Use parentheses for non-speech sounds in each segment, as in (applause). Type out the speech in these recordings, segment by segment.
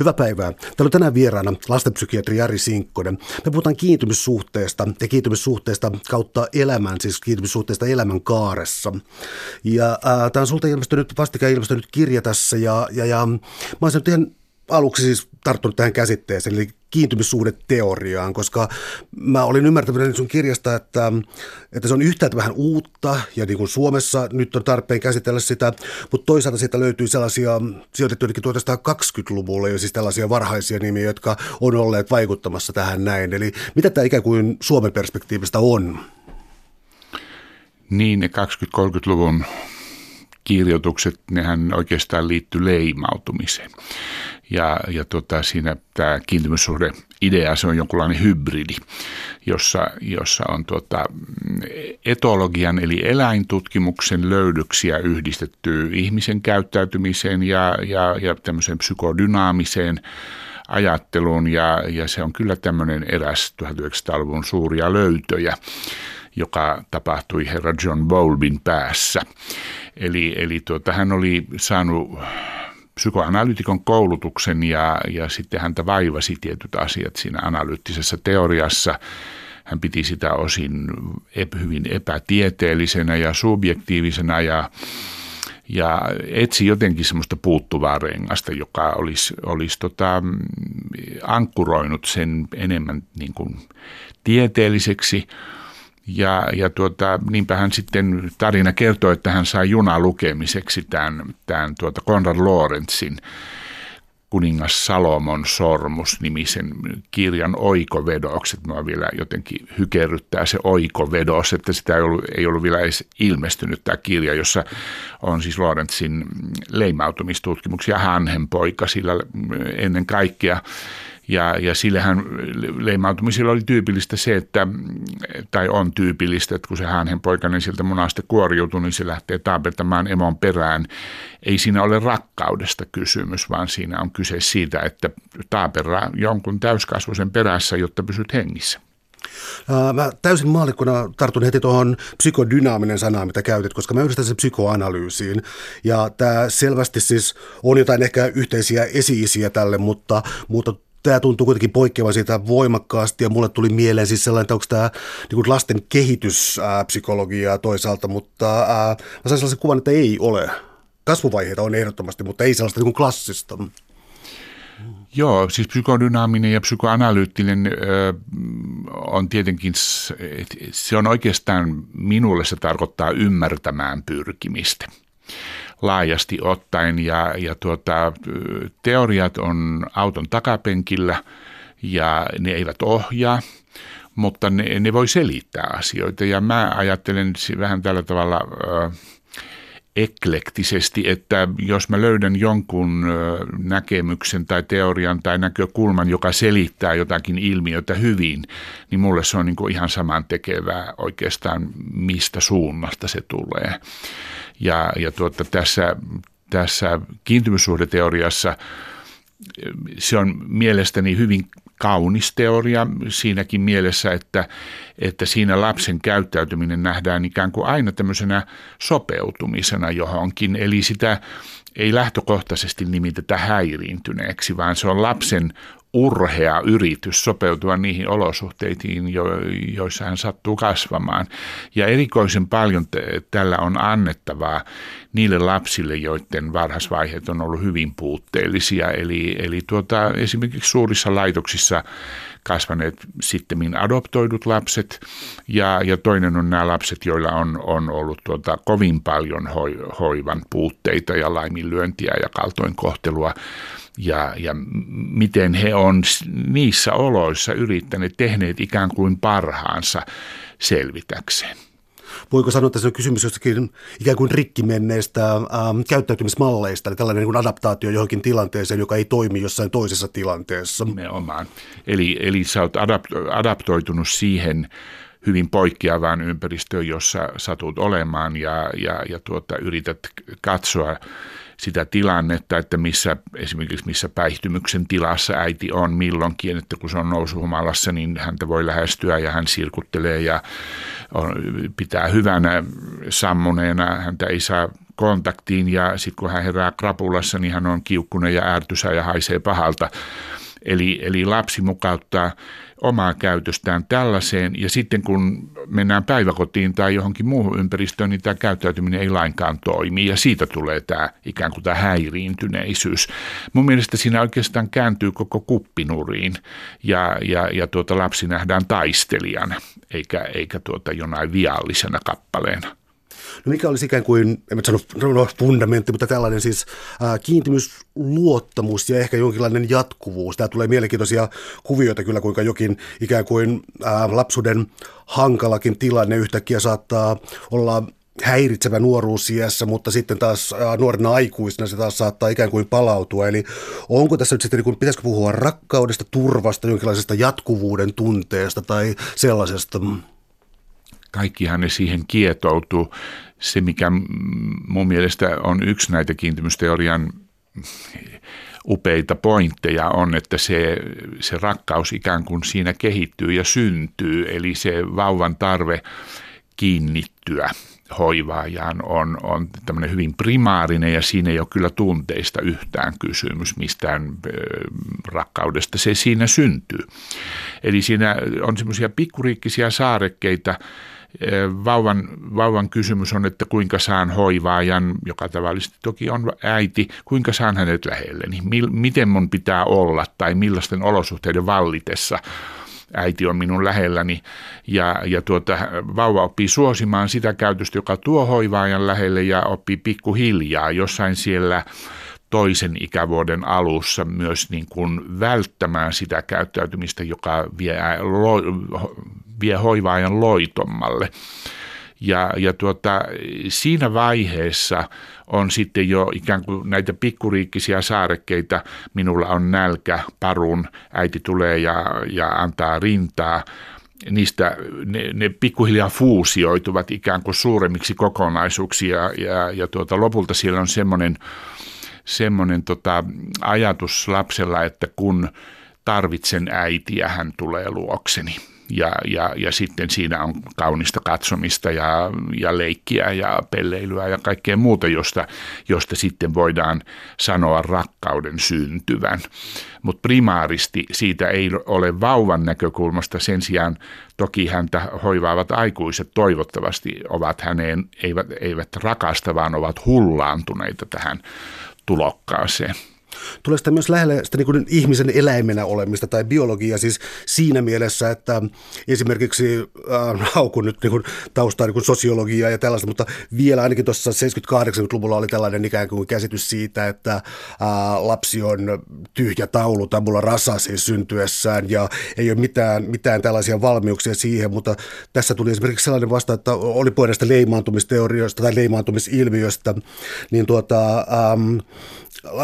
Hyvää päivää. Täällä on tänään vieraana lastenpsykiatri Jari Sinkkonen. Me puhutaan kiintymyssuhteesta ja kiintymyssuhteesta kautta elämän, siis kiintymyssuhteesta elämän kaaressa. Ja äh, tämä on sulta ilmestynyt, vastikään ilmestynyt kirja tässä ja, ja, ja mä olisin ihan aluksi siis tarttunut tähän käsitteeseen, eli kiintymyssuhdeteoriaan, koska mä olin ymmärtänyt sun kirjasta, että, että se on yhtäältä vähän uutta ja niin kuin Suomessa nyt on tarpeen käsitellä sitä, mutta toisaalta siitä löytyy sellaisia sijoitettu 1920-luvulle jo siis tällaisia varhaisia nimiä, jotka on olleet vaikuttamassa tähän näin. Eli mitä tämä ikään kuin Suomen perspektiivistä on? Niin, ne 20-30-luvun kirjoitukset, nehän oikeastaan liittyy leimautumiseen. Ja, ja tota, siinä tämä kiintymyssuhde idea, se on jonkunlainen hybridi, jossa, jossa on tota, etologian eli eläintutkimuksen löydöksiä yhdistetty ihmisen käyttäytymiseen ja, ja, ja tämmöiseen psykodynaamiseen ajatteluun ja, ja se on kyllä tämmöinen eräs 1900-luvun suuria löytöjä, joka tapahtui herra John Bowlbin päässä. Eli, eli tuota, hän oli saanut psykoanalytikon koulutuksen ja, ja sitten häntä vaivasi tietyt asiat siinä analyyttisessä teoriassa. Hän piti sitä osin hyvin epätieteellisenä ja subjektiivisena ja, ja etsi jotenkin semmoista puuttuvaa rengasta, joka olisi, olisi tota, ankkuroinut sen enemmän niin kuin tieteelliseksi – ja, ja tuota, niinpä hän sitten tarina kertoo, että hän sai lukemiseksi tämän, tämän tuota Konrad Lorenzin kuningas Salomon sormus nimisen kirjan oikovedokset. Mua vielä jotenkin hykerryttää se oikovedos, että sitä ei ollut, ei ollut vielä edes ilmestynyt tämä kirja, jossa on siis Lorenzin leimautumistutkimuksia hanhenpoika sillä ennen kaikkea ja, ja sillehän leimautumisilla oli tyypillistä se, että, tai on tyypillistä, että kun se häänhenpoikainen sieltä munasta kuoriutuu, niin se lähtee taapertamaan emon perään. Ei siinä ole rakkaudesta kysymys, vaan siinä on kyse siitä, että taaperaa jonkun täyskasvuisen perässä, jotta pysyt hengissä. Mä täysin maallikkona tartun heti tuohon psykodynaaminen sanaan, mitä käytit, koska mä yhdistän sen psykoanalyysiin. Ja tämä selvästi siis on jotain ehkä yhteisiä esi tälle, mutta, mutta tämä tuntuu kuitenkin poikkeavan siitä voimakkaasti ja mulle tuli mieleen siis sellainen, että onko tämä niin lasten kehityspsykologiaa toisaalta, mutta ää, mä sain sellaisen kuvan, että ei ole. Kasvuvaiheita on ehdottomasti, mutta ei sellaista niin klassista. Joo, siis psykodynaaminen ja psykoanalyyttinen ö, on tietenkin, se on oikeastaan minulle se tarkoittaa ymmärtämään pyrkimistä laajasti ottaen ja, ja tuota, teoriat on auton takapenkillä ja ne eivät ohjaa, mutta ne, ne voi selittää asioita ja mä ajattelen vähän tällä tavalla eklektisesti, että jos mä löydän jonkun näkemyksen tai teorian tai näkökulman, joka selittää jotakin ilmiötä hyvin, niin mulle se on niin ihan saman tekevää oikeastaan, mistä suunnasta se tulee. Ja, ja tuota, tässä, tässä kiintymyssuhdeteoriassa se on mielestäni hyvin kaunis teoria siinäkin mielessä, että, että siinä lapsen käyttäytyminen nähdään ikään kuin aina tämmöisenä sopeutumisena johonkin. Eli sitä ei lähtökohtaisesti nimitetä häiriintyneeksi, vaan se on lapsen urhea yritys sopeutua niihin olosuhteisiin, jo, joissa hän sattuu kasvamaan. Ja erikoisen paljon tällä on annettavaa niille lapsille, joiden varhaisvaiheet on ollut hyvin puutteellisia. Eli, eli tuota, esimerkiksi suurissa laitoksissa kasvaneet sitten adoptoidut lapset ja, ja toinen on nämä lapset, joilla on, on ollut tuota, kovin paljon hoi, hoivan puutteita ja laiminlyöntiä ja kaltoinkohtelua ja, ja miten he on niissä oloissa yrittäneet, tehneet ikään kuin parhaansa selvitäkseen. Voiko sanoa, että se on kysymys jostakin ikään kuin rikki menneistä ähm, käyttäytymismalleista, eli tällainen niin adaptaatio johonkin tilanteeseen, joka ei toimi jossain toisessa tilanteessa? Nimenomaan. Eli, eli sä oot adapt- adaptoitunut siihen hyvin poikkeavaan ympäristöön, jossa satut olemaan ja, ja, ja tuota, yrität katsoa sitä tilannetta, että missä esimerkiksi missä päihtymyksen tilassa äiti on milloinkin, että kun se on nousuhumalassa, niin häntä voi lähestyä ja hän sirkuttelee ja on, pitää hyvänä sammuneena, häntä ei saa kontaktiin ja sitten kun hän herää krapulassa, niin hän on kiukkunen ja ärtysä ja haisee pahalta. Eli, eli lapsi mukauttaa omaa käytöstään tällaiseen ja sitten kun mennään päiväkotiin tai johonkin muuhun ympäristöön, niin tämä käyttäytyminen ei lainkaan toimi ja siitä tulee tämä ikään kuin tämä häiriintyneisyys. Mun mielestä siinä oikeastaan kääntyy koko kuppinuriin ja, ja, ja tuota lapsi nähdään taistelijana eikä, eikä tuota jonain viallisena kappaleena. No mikä olisi ikään kuin, en mä sano no, fundamentti, mutta tällainen siis ää, kiintymys, luottamus ja ehkä jonkinlainen jatkuvuus. Tämä tulee mielenkiintoisia kuvioita kyllä, kuinka jokin ikään kuin ää, lapsuuden hankalakin tilanne yhtäkkiä saattaa olla häiritsevä nuoruusiässä, mutta sitten taas nuorena aikuisena se taas saattaa ikään kuin palautua. Eli onko tässä nyt sitten, niin pitäisikö puhua rakkaudesta, turvasta, jonkinlaisesta jatkuvuuden tunteesta tai sellaisesta? Kaikki ne siihen kietoutuu. Se, mikä mun mielestä on yksi näitä kiintymysteorian upeita pointteja on, että se, se rakkaus ikään kuin siinä kehittyy ja syntyy, eli se vauvan tarve kiinnittyä hoivaajaan on, on tämmöinen hyvin primaarinen ja siinä ei ole kyllä tunteista yhtään kysymys mistään rakkaudesta. Se siinä syntyy. Eli siinä on semmoisia pikkuriikkisia saarekkeita, Vauvan, vauvan kysymys on, että kuinka saan hoivaajan, joka tavallisesti toki on äiti, kuinka saan hänet lähelleni, miten mun pitää olla tai millaisten olosuhteiden vallitessa äiti on minun lähelläni? Ja, ja tuota, vauva oppii suosimaan sitä käytöstä, joka tuo hoivaajan lähelle ja oppii pikkuhiljaa jossain siellä toisen ikävuoden alussa myös niin kuin välttämään sitä käyttäytymistä, joka vie, vie hoivaajan loitommalle. Ja, ja tuota, siinä vaiheessa on sitten jo ikään kuin näitä pikkuriikkisia saarekkeita, minulla on nälkä, parun, äiti tulee ja, ja antaa rintaa, niistä ne, ne pikkuhiljaa fuusioituvat ikään kuin suuremmiksi kokonaisuuksia ja, ja tuota, lopulta siellä on semmoinen, semmoinen tota, ajatus lapsella, että kun tarvitsen äitiä, hän tulee luokseni ja, ja, ja sitten siinä on kaunista katsomista ja, ja leikkiä ja pelleilyä ja kaikkea muuta, josta, josta sitten voidaan sanoa rakkauden syntyvän. Mutta primaaristi siitä ei ole vauvan näkökulmasta sen sijaan toki häntä hoivaavat aikuiset toivottavasti ovat häneen, eivät, eivät rakasta, vaan ovat hullaantuneita tähän tulokkaaseen. Tulee sitä myös lähelle sitä niin kuin ihmisen eläimenä olemista tai biologia siis siinä mielessä, että esimerkiksi äh, (laughs) haukun nyt niin kuin taustaa niin kuin sosiologiaa ja tällaista, mutta vielä ainakin tuossa 70-80-luvulla oli tällainen ikään kuin käsitys siitä, että äh, lapsi on tyhjä taulu tabula rasa siis syntyessään ja ei ole mitään, mitään tällaisia valmiuksia siihen, mutta tässä tuli esimerkiksi sellainen vasta, että oli puhe näistä leimaantumisteorioista tai leimaantumisilmiöstä, niin tuota, ähm,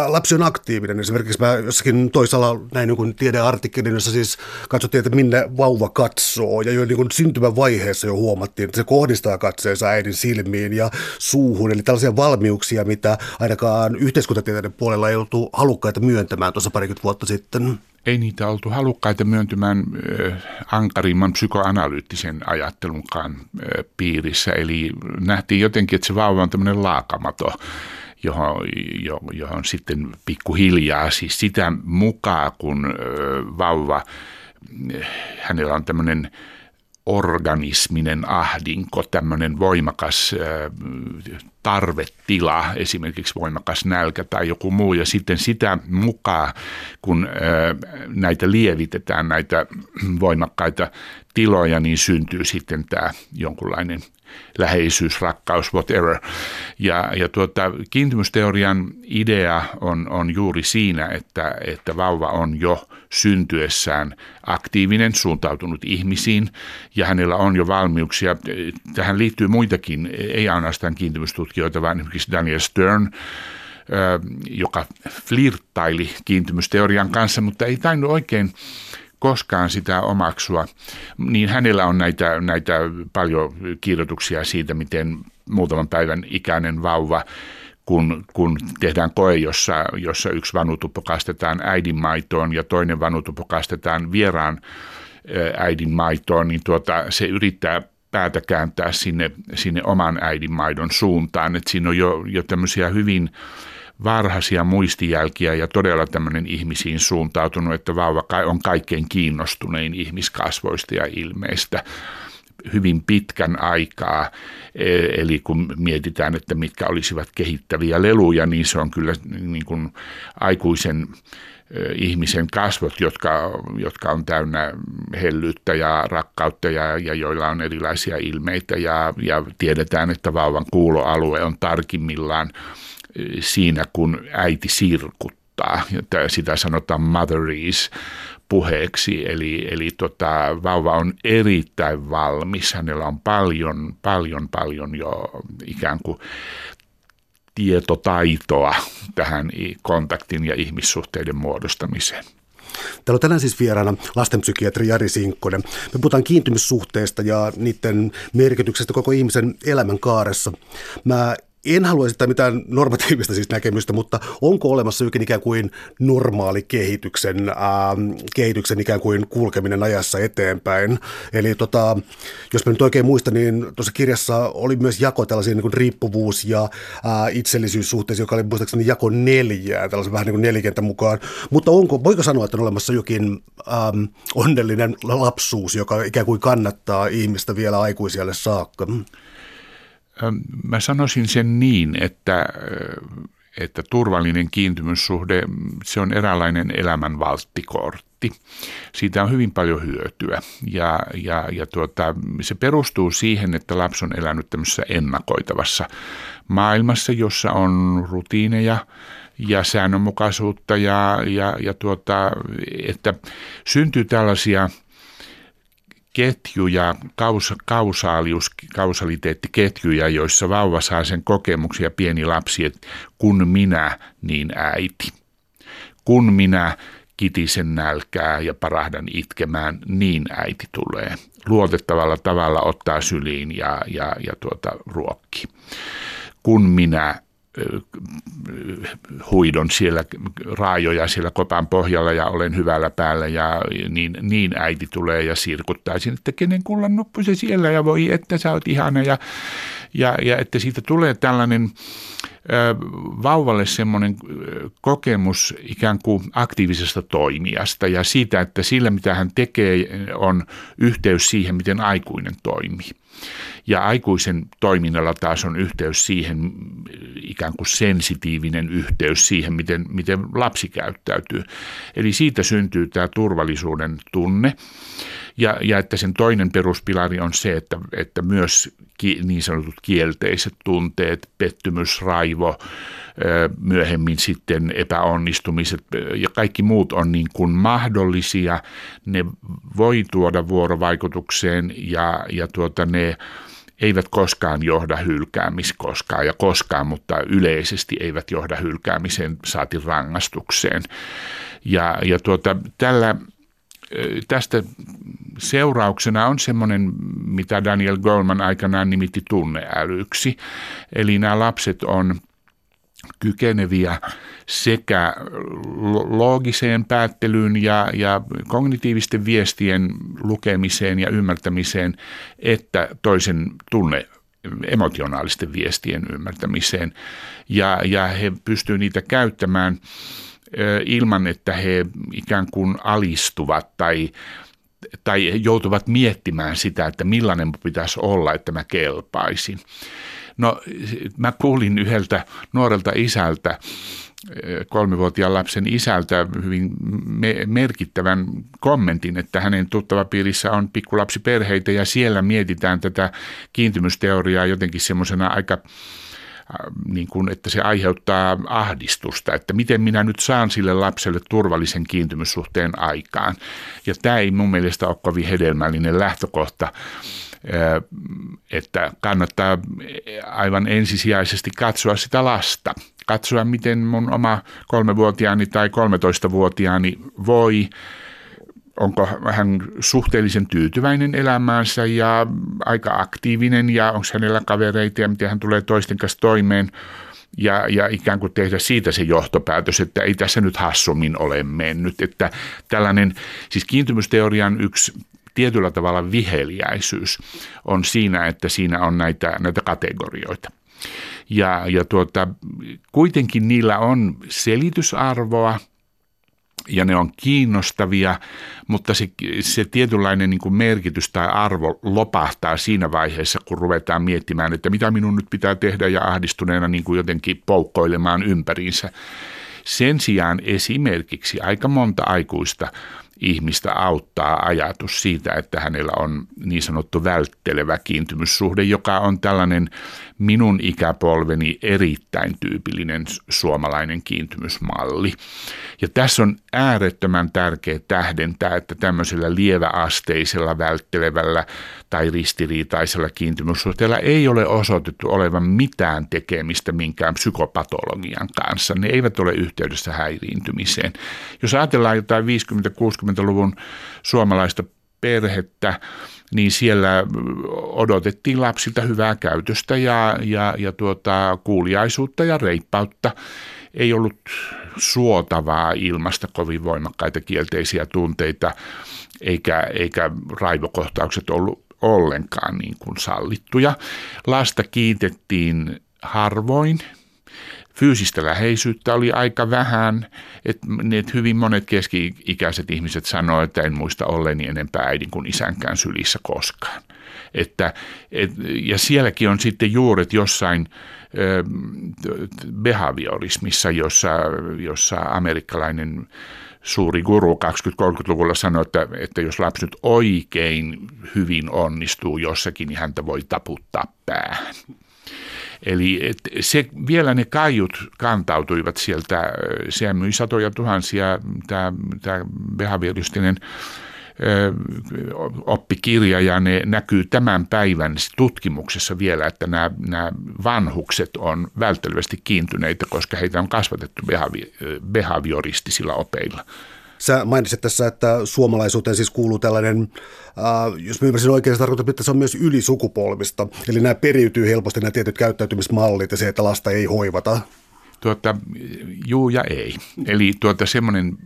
lapsi on aktiivinen. Esimerkiksi mä jossakin toisaalla näin niin tiedeartikkelin, jossa siis katsottiin, että minne vauva katsoo. Ja jo niin kuin syntymän vaiheessa jo huomattiin, että se kohdistaa katseensa äidin silmiin ja suuhun. Eli tällaisia valmiuksia, mitä ainakaan yhteiskuntatieteiden puolella ei oltu halukkaita myöntämään tuossa parikymmentä vuotta sitten ei niitä oltu halukkaita myöntymään ankarimman psykoanalyyttisen ajattelunkaan piirissä. Eli nähtiin jotenkin, että se vauva on tämmöinen laakamato johon, johon sitten pikkuhiljaa, siis sitä mukaan kun vauva, hänellä on tämmöinen organisminen ahdinko, tämmöinen voimakas tarvetila, esimerkiksi voimakas nälkä tai joku muu, ja sitten sitä mukaan, kun näitä lievitetään, näitä voimakkaita tiloja, niin syntyy sitten tämä jonkunlainen läheisyys, rakkaus, whatever. Ja, ja tuota, kiintymysteorian idea on, on juuri siinä, että, että vauva on jo syntyessään aktiivinen, suuntautunut ihmisiin ja hänellä on jo valmiuksia. Tähän liittyy muitakin, ei ainoastaan kiintymystutkijoita, vaan esimerkiksi Daniel Stern, joka flirttaili kiintymysteorian kanssa, mutta ei tainnut oikein koskaan sitä omaksua, niin hänellä on näitä, näitä paljon kirjoituksia siitä, miten muutaman päivän ikäinen vauva kun, kun tehdään koe, jossa, jossa yksi vanutuppo kastetaan äidin maitoon ja toinen vanutuppo kastetaan vieraan äidin maitoon, niin tuota, se yrittää päätä kääntää sinne, sinne oman äidin maidon suuntaan. Että siinä on jo, jo tämmöisiä hyvin varhaisia muistijälkiä ja todella tämmöinen ihmisiin suuntautunut, että vauva on kaikkein kiinnostunein ihmiskasvoista ja ilmeistä hyvin pitkän aikaa. E, eli kun mietitään, että mitkä olisivat kehittäviä leluja, niin se on kyllä niin kuin aikuisen ihmisen kasvot, jotka, jotka on täynnä hellyyttä ja rakkautta ja, ja joilla on erilaisia ilmeitä ja, ja tiedetään, että vauvan kuuloalue on tarkimmillaan siinä, kun äiti sirkuttaa. Sitä sanotaan motheries puheeksi, eli, eli tota, vauva on erittäin valmis. Hänellä on paljon, paljon, paljon jo ikään kuin tietotaitoa tähän kontaktin ja ihmissuhteiden muodostamiseen. Täällä on tänään siis vieraana lastenpsykiatri Jari Sinkkonen. Me puhutaan kiintymyssuhteista ja niiden merkityksestä koko ihmisen elämän kaaressa. Mä en halua esittää mitään normatiivista siis näkemystä, mutta onko olemassa jokin ikään kuin normaali kehityksen, ähm, kehityksen ikään kuin kulkeminen ajassa eteenpäin? Eli tota, jos mä nyt oikein muistan, niin tuossa kirjassa oli myös jako tällaisiin niin riippuvuus- ja äh, itsellisyyssuhteisiin, joka oli muistaakseni jako neljää, tällaisen vähän niin kuin mukaan. Mutta onko, voiko sanoa, että on olemassa jokin ähm, onnellinen lapsuus, joka ikään kuin kannattaa ihmistä vielä aikuisialle saakka? Mä sanoisin sen niin, että, että turvallinen kiintymyssuhde, se on eräänlainen elämän valttikortti. Siitä on hyvin paljon hyötyä ja, ja, ja tuota, se perustuu siihen, että lapsi on elänyt tämmöisessä ennakoitavassa maailmassa, jossa on rutiineja, ja säännönmukaisuutta ja, ja, ja tuota, että syntyy tällaisia – ketjuja, kaus, kausaalius, kausaliteettiketjuja, joissa vauva saa sen kokemuksia pieni lapsi, että kun minä, niin äiti. Kun minä kitisen nälkää ja parahdan itkemään, niin äiti tulee. Luotettavalla tavalla ottaa syliin ja, ja, ja tuota, ruokki. Kun minä huidon siellä raajoja siellä kopan pohjalla ja olen hyvällä päällä ja niin, niin äiti tulee ja sirkuttaa sinne, että kenen kullan nuppu se siellä ja voi, että sä oot ihana ja, ja, ja että siitä tulee tällainen vauvalle semmoinen kokemus ikään kuin aktiivisesta toimijasta ja siitä, että sillä mitä hän tekee on yhteys siihen, miten aikuinen toimii. Ja aikuisen toiminnalla taas on yhteys siihen, ikään kuin sensitiivinen yhteys siihen, miten, miten lapsi käyttäytyy. Eli siitä syntyy tämä turvallisuuden tunne. Ja, ja että sen toinen peruspilari on se, että, että myös ki, niin sanotut kielteiset tunteet, pettymys, raivo, myöhemmin sitten epäonnistumiset ja kaikki muut on niin kuin mahdollisia. Ne voi tuoda vuorovaikutukseen ja, ja tuota ne eivät koskaan johda hylkäämiskoskaan ja koskaan, mutta yleisesti eivät johda hylkäämiseen saati rangaistukseen. Ja, ja tuota, tällä, tästä seurauksena on semmoinen, mitä Daniel Goldman aikanaan nimitti tunneälyksi. Eli nämä lapset on kykeneviä sekä loogiseen päättelyyn ja, ja kognitiivisten viestien lukemiseen ja ymmärtämiseen, että toisen tunne emotionaalisten viestien ymmärtämiseen. Ja, ja he pystyvät niitä käyttämään ilman, että he ikään kuin alistuvat tai tai joutuvat miettimään sitä, että millainen pitäisi olla, että mä kelpaisin. No mä kuulin yhdeltä nuorelta isältä, kolmivuotiaan lapsen isältä hyvin me- merkittävän kommentin, että hänen tuttavapiirissä on pikkulapsiperheitä ja siellä mietitään tätä kiintymysteoriaa jotenkin semmoisena aika niin kuin, että se aiheuttaa ahdistusta, että miten minä nyt saan sille lapselle turvallisen kiintymyssuhteen aikaan. Ja tämä ei mun mielestä ole kovin hedelmällinen lähtökohta että kannattaa aivan ensisijaisesti katsoa sitä lasta. Katsoa, miten mun oma kolmevuotiaani tai 13-vuotiaani voi, onko hän suhteellisen tyytyväinen elämäänsä ja aika aktiivinen ja onko hänellä kavereita ja miten hän tulee toisten kanssa toimeen ja, ja ikään kuin tehdä siitä se johtopäätös, että ei tässä nyt hassummin ole mennyt. Että tällainen, siis kiintymysteorian yksi tietyllä tavalla viheliäisyys on siinä, että siinä on näitä, näitä kategorioita. Ja, ja tuota, kuitenkin niillä on selitysarvoa ja ne on kiinnostavia, mutta se, se tietynlainen niin kuin merkitys tai arvo lopahtaa siinä vaiheessa, kun ruvetaan miettimään, että mitä minun nyt pitää tehdä ja ahdistuneena niin kuin jotenkin poukkoilemaan ympäriinsä. Sen sijaan esimerkiksi aika monta aikuista ihmistä auttaa ajatus siitä, että hänellä on niin sanottu välttelevä kiintymyssuhde, joka on tällainen minun ikäpolveni erittäin tyypillinen suomalainen kiintymysmalli. Ja tässä on äärettömän tärkeää tähdentää, että tämmöisellä lieväasteisella, välttelevällä tai ristiriitaisella kiintymyssuhteella ei ole osoitettu olevan mitään tekemistä minkään psykopatologian kanssa. Ne eivät ole yhteydessä häiriintymiseen. Jos ajatellaan jotain 50-60-luvun suomalaista perhettä, niin siellä odotettiin lapsilta hyvää käytöstä ja, ja, ja tuota, kuuliaisuutta ja reippautta. Ei ollut suotavaa ilmasta kovin voimakkaita kielteisiä tunteita, eikä, eikä raivokohtaukset ollut ollenkaan niin kuin sallittuja. Lasta kiitettiin harvoin, fyysistä läheisyyttä oli aika vähän, että et hyvin monet keski-ikäiset ihmiset sanoivat, että en muista olleeni enempää äidin kuin isänkään sylissä koskaan. Että, et, ja sielläkin on sitten juuret jossain ö, behaviorismissa, jossa, jossa amerikkalainen suuri guru 20-30-luvulla sanoi, että, että jos lapsi nyt oikein hyvin onnistuu jossakin, niin häntä voi taputtaa päähän. Eli et se, vielä ne kaiut kantautuivat sieltä, se myi satoja tuhansia, tämä, behavioristinen oppikirja ja ne näkyy tämän päivän tutkimuksessa vielä, että nämä, nämä vanhukset on välttelevästi kiintyneitä, koska heitä on kasvatettu behavioristisilla opeilla. Sä mainitsit tässä, että suomalaisuuteen siis kuuluu tällainen, äh, jos mä ymmärsin oikein, se tarkoittaa, että se on myös ylisukupolvista. Eli nämä periytyy helposti nämä tietyt käyttäytymismallit ja se, että lasta ei hoivata. Tuota, juu ja ei. Eli tuota, semmoinen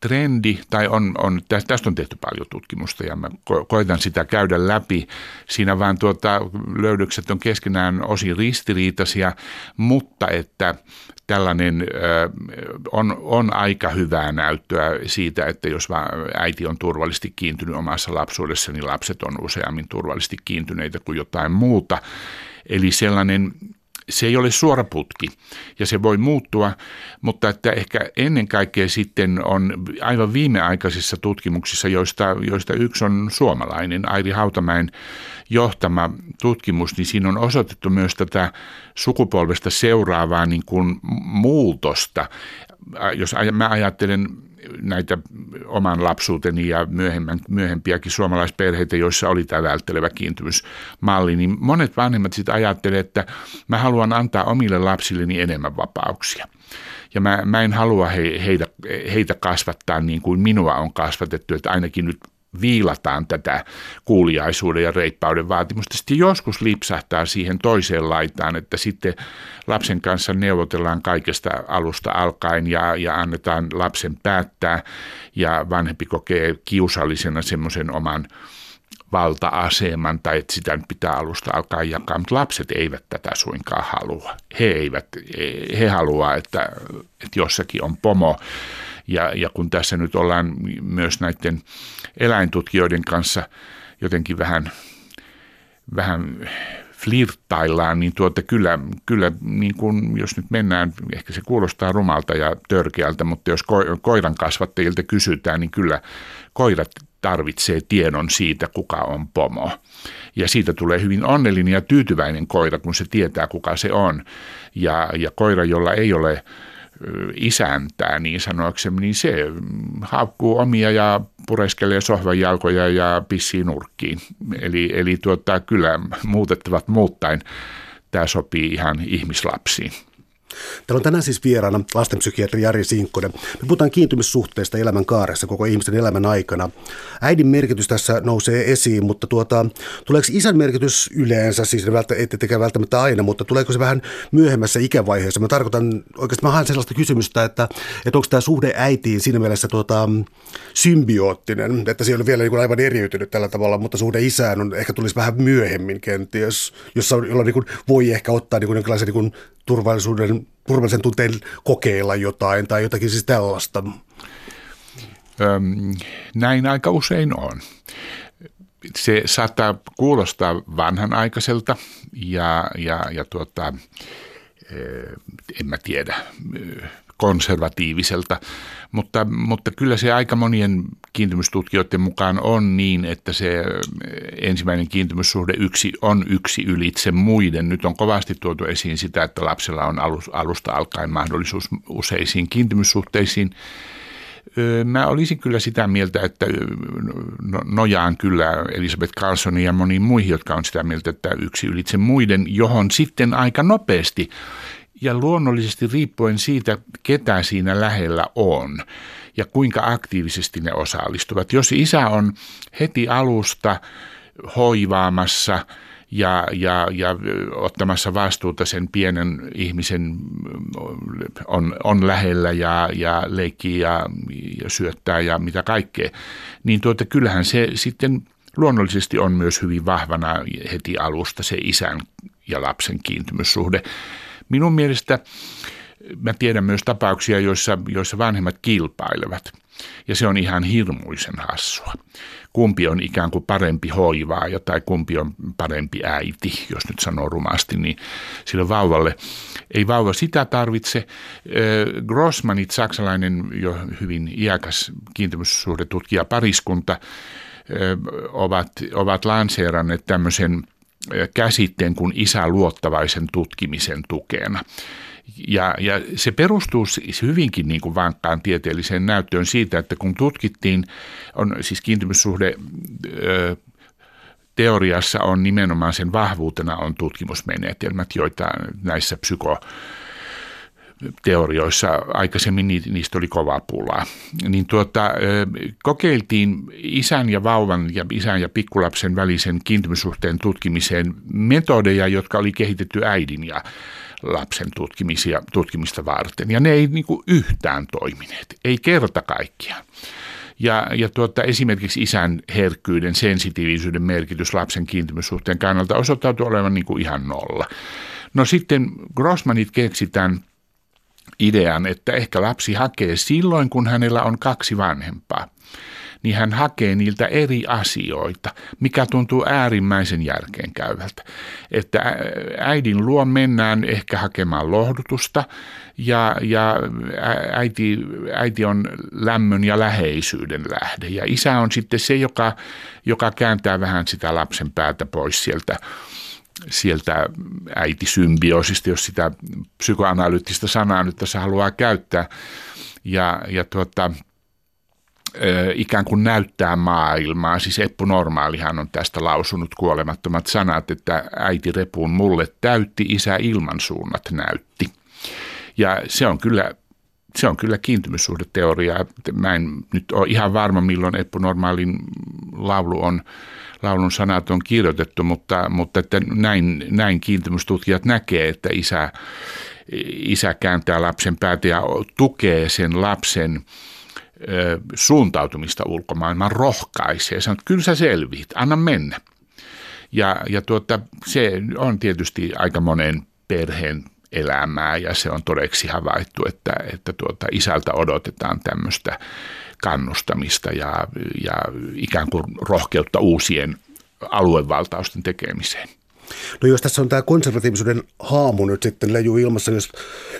trendi, tai on, on, tästä on tehty paljon tutkimusta ja mä koitan sitä käydä läpi. Siinä vaan tuota, löydökset on keskenään osin ristiriitaisia, mutta että tällainen on, on aika hyvää näyttöä siitä, että jos äiti on turvallisesti kiintynyt omassa lapsuudessa, niin lapset on useammin turvallisesti kiintyneitä kuin jotain muuta. Eli sellainen se ei ole suora putki ja se voi muuttua, mutta että ehkä ennen kaikkea sitten on aivan viimeaikaisissa tutkimuksissa, joista, joista yksi on suomalainen, Airi Hautamäen johtama tutkimus, niin siinä on osoitettu myös tätä sukupolvesta seuraavaa niin kuin muutosta. Jos mä ajattelen näitä oman lapsuuteni ja myöhemmän, myöhempiäkin suomalaisperheitä, joissa oli tämä välttelevä kiintymysmalli, niin monet vanhemmat sitten ajattelevat, että mä haluan antaa omille lapsilleni enemmän vapauksia. Ja mä, mä en halua he, heitä, heitä kasvattaa niin kuin minua on kasvatettu, että ainakin nyt viilataan tätä kuuliaisuuden ja reippauden vaatimusta. Sitten joskus lipsahtaa siihen toiseen laitaan, että sitten lapsen kanssa neuvotellaan kaikesta alusta alkaen ja, ja annetaan lapsen päättää ja vanhempi kokee kiusallisena semmoisen oman valta-aseman tai että sitä pitää alusta alkaa jakaa, mutta lapset eivät tätä suinkaan halua. He, eivät, he haluaa, että, että jossakin on pomo ja, ja kun tässä nyt ollaan myös näiden eläintutkijoiden kanssa jotenkin vähän, vähän flirttaillaan, niin tuota kyllä, kyllä niin kuin, jos nyt mennään, ehkä se kuulostaa rumalta ja törkeältä, mutta jos ko- koiran kasvattajilta kysytään, niin kyllä koirat tarvitsee tiedon siitä, kuka on pomo. Ja siitä tulee hyvin onnellinen ja tyytyväinen koira, kun se tietää, kuka se on. Ja, ja koira, jolla ei ole isäntää niin sanoaksemme, niin se haukkuu omia ja pureskelee sohvan jalkoja ja pissii nurkkiin. Eli, eli tuota, kyllä muutettavat muuttain tämä sopii ihan ihmislapsiin. Täällä on tänään siis vieraana lastenpsykiatri Jari Sinkkonen. Me puhutaan kiintymyssuhteista elämän kaaressa koko ihmisten elämän aikana. Äidin merkitys tässä nousee esiin, mutta tuota, tuleeko isän merkitys yleensä, siis ette tekee välttämättä aina, mutta tuleeko se vähän myöhemmässä ikävaiheessa? Mä tarkoitan, oikeastaan mä haen sellaista kysymystä, että, että onko tämä suhde äitiin siinä mielessä tuota, symbioottinen, että se ei ole vielä niin aivan eriytynyt tällä tavalla, mutta suhde isään on, ehkä tulisi vähän myöhemmin kenties, jossa, jolla niin kuin voi ehkä ottaa niin jonkinlaisen niin turvallisuuden, turvallisen tunteen kokeilla jotain tai jotakin siis tällaista? Öm, näin aika usein on. Se saattaa kuulostaa vanhanaikaiselta ja, ja, ja tuota, en mä tiedä, konservatiiviselta, mutta, mutta kyllä se aika monien kiintymystutkijoiden mukaan on niin, että se ensimmäinen kiintymyssuhde yksi on yksi ylitse muiden. Nyt on kovasti tuotu esiin sitä, että lapsella on alusta alkaen mahdollisuus useisiin kiintymyssuhteisiin. Mä olisin kyllä sitä mieltä, että no, nojaan kyllä Elisabeth Carlsonin ja moniin muihin, jotka on sitä mieltä, että yksi ylitse muiden, johon sitten aika nopeasti ja luonnollisesti riippuen siitä, ketä siinä lähellä on ja kuinka aktiivisesti ne osallistuvat. Jos isä on heti alusta hoivaamassa ja, ja, ja ottamassa vastuuta sen pienen ihmisen on, on lähellä ja, ja leikkii ja, ja syöttää ja mitä kaikkea, niin tuota, kyllähän se sitten luonnollisesti on myös hyvin vahvana heti alusta se isän ja lapsen kiintymyssuhde. Minun mielestä mä tiedän myös tapauksia, joissa, joissa vanhemmat kilpailevat. Ja se on ihan hirmuisen hassua. Kumpi on ikään kuin parempi hoivaaja tai kumpi on parempi äiti, jos nyt sanoo rumasti, niin sille vauvalle ei vauva sitä tarvitse. Grossmanit, saksalainen jo hyvin iäkäs kiintymyssuhdetutkija pariskunta, ovat, ovat lanseeranneet tämmöisen – käsitteen kuin isäluottavaisen tutkimisen tukena. Ja, ja se perustuu hyvinkin niin kuin vankkaan tieteelliseen näyttöön siitä, että kun tutkittiin, on siis kiintymyssuhde ö, teoriassa on nimenomaan sen vahvuutena on tutkimusmenetelmät, joita näissä psyko teorioissa aikaisemmin niistä oli kova pulaa. Niin tuota, kokeiltiin isän ja vauvan ja isän ja pikkulapsen välisen kiintymyssuhteen tutkimiseen metodeja, jotka oli kehitetty äidin ja lapsen tutkimisia, tutkimista varten. Ja ne ei niin kuin yhtään toimineet, ei kerta kaikkiaan. Ja, ja tuota, esimerkiksi isän herkkyyden, sensitiivisyyden merkitys lapsen kiintymyssuhteen kannalta osoittautui olevan niin kuin ihan nolla. No sitten Grossmanit keksitään – idean, että ehkä lapsi hakee silloin, kun hänellä on kaksi vanhempaa niin hän hakee niiltä eri asioita, mikä tuntuu äärimmäisen järkeenkäyvältä. Että äidin luo mennään ehkä hakemaan lohdutusta ja, ja äiti, äiti on lämmön ja läheisyyden lähde. Ja isä on sitten se, joka, joka kääntää vähän sitä lapsen päätä pois sieltä sieltä äitisymbioosista, jos sitä psykoanalyyttistä sanaa nyt tässä haluaa käyttää. Ja, ja tuota, ikään kuin näyttää maailmaa. Siis Eppu Normaalihan on tästä lausunut kuolemattomat sanat, että äiti repuun mulle täytti, isä ilmansuunnat näytti. Ja se on kyllä se on kyllä kiintymyssuhdeteoria. Mä en nyt ole ihan varma, milloin Eppu Normaalin laulu on laulun sanat on kirjoitettu, mutta, mutta että näin, näin kiintymystutkijat näkee, että isä, isä kääntää lapsen päätä ja tukee sen lapsen suuntautumista ulkomaailmaan, rohkaisee, sanoo, että kyllä sä selviit, anna mennä. Ja, ja tuota, se on tietysti aika monen perheen elämää ja se on todeksi havaittu, että, että tuota, isältä odotetaan tämmöistä kannustamista ja, ja ikään kuin rohkeutta uusien aluevaltausten tekemiseen. No jos tässä on tämä konservatiivisuuden haamu nyt sitten leiju ilmassa, jos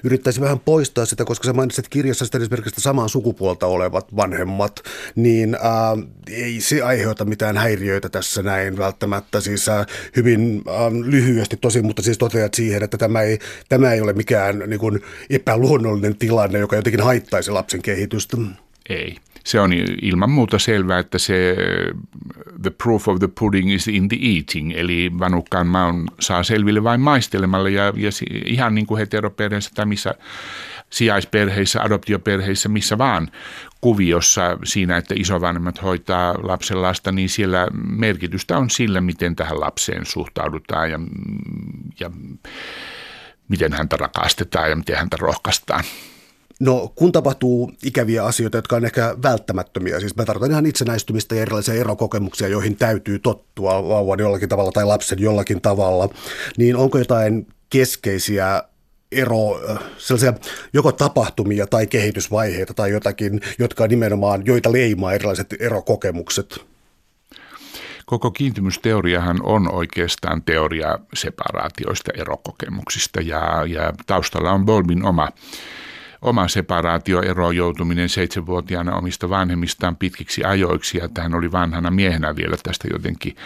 yrittäisi vähän poistaa sitä, koska sä mainitsit kirjassa sitten esimerkiksi samaa sukupuolta olevat vanhemmat, niin äh, ei se aiheuta mitään häiriöitä tässä näin välttämättä. Siis äh, hyvin äh, lyhyesti tosi, mutta siis toteat siihen, että tämä ei, tämä ei ole mikään niin kuin epäluonnollinen tilanne, joka jotenkin haittaisi lapsen kehitystä. Ei se on ilman muuta selvää, että se the proof of the pudding is in the eating, eli vanukkaan maun saa selville vain maistelemalla ja, ja ihan niin kuin heteroperheessä tai missä sijaisperheissä, adoptioperheissä, missä vaan kuviossa siinä, että isovanhemmat hoitaa lapsen lasta, niin siellä merkitystä on sillä, miten tähän lapseen suhtaudutaan ja, ja miten häntä rakastetaan ja miten häntä rohkaistaan. No kun tapahtuu ikäviä asioita, jotka on ehkä välttämättömiä, siis mä tarkoitan ihan itsenäistymistä ja erilaisia erokokemuksia, joihin täytyy tottua vauvan jollakin tavalla tai lapsen jollakin tavalla, niin onko jotain keskeisiä ero, sellaisia joko tapahtumia tai kehitysvaiheita tai jotakin, jotka nimenomaan, joita leimaa erilaiset erokokemukset? Koko kiintymysteoriahan on oikeastaan teoria separaatioista, erokokemuksista ja, ja taustalla on Bolbin oma oma separaatioero joutuminen seitsemänvuotiaana omista vanhemmistaan pitkiksi ajoiksi, ja hän oli vanhana miehenä vielä tästä jotenkin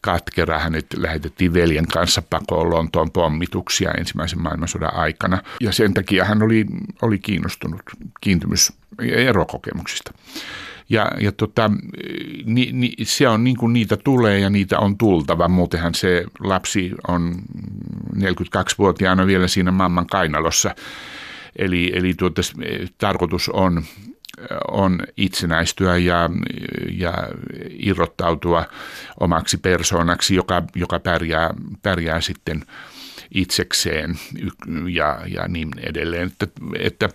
katkera. Hänet lähetettiin veljen kanssa pakoon Lontoon pommituksia ensimmäisen maailmansodan aikana, ja sen takia hän oli, oli kiinnostunut kiintymys- erokokemuksista. Ja, ja tota, ni, ni, se on niin kuin niitä tulee ja niitä on tultava. Muutenhan se lapsi on 42-vuotiaana vielä siinä mamman kainalossa Eli, eli tuota, tarkoitus on, on itsenäistyä ja, ja irrottautua omaksi persoonaksi, joka, joka pärjää, pärjää sitten itsekseen ja, ja niin edelleen. Että, että,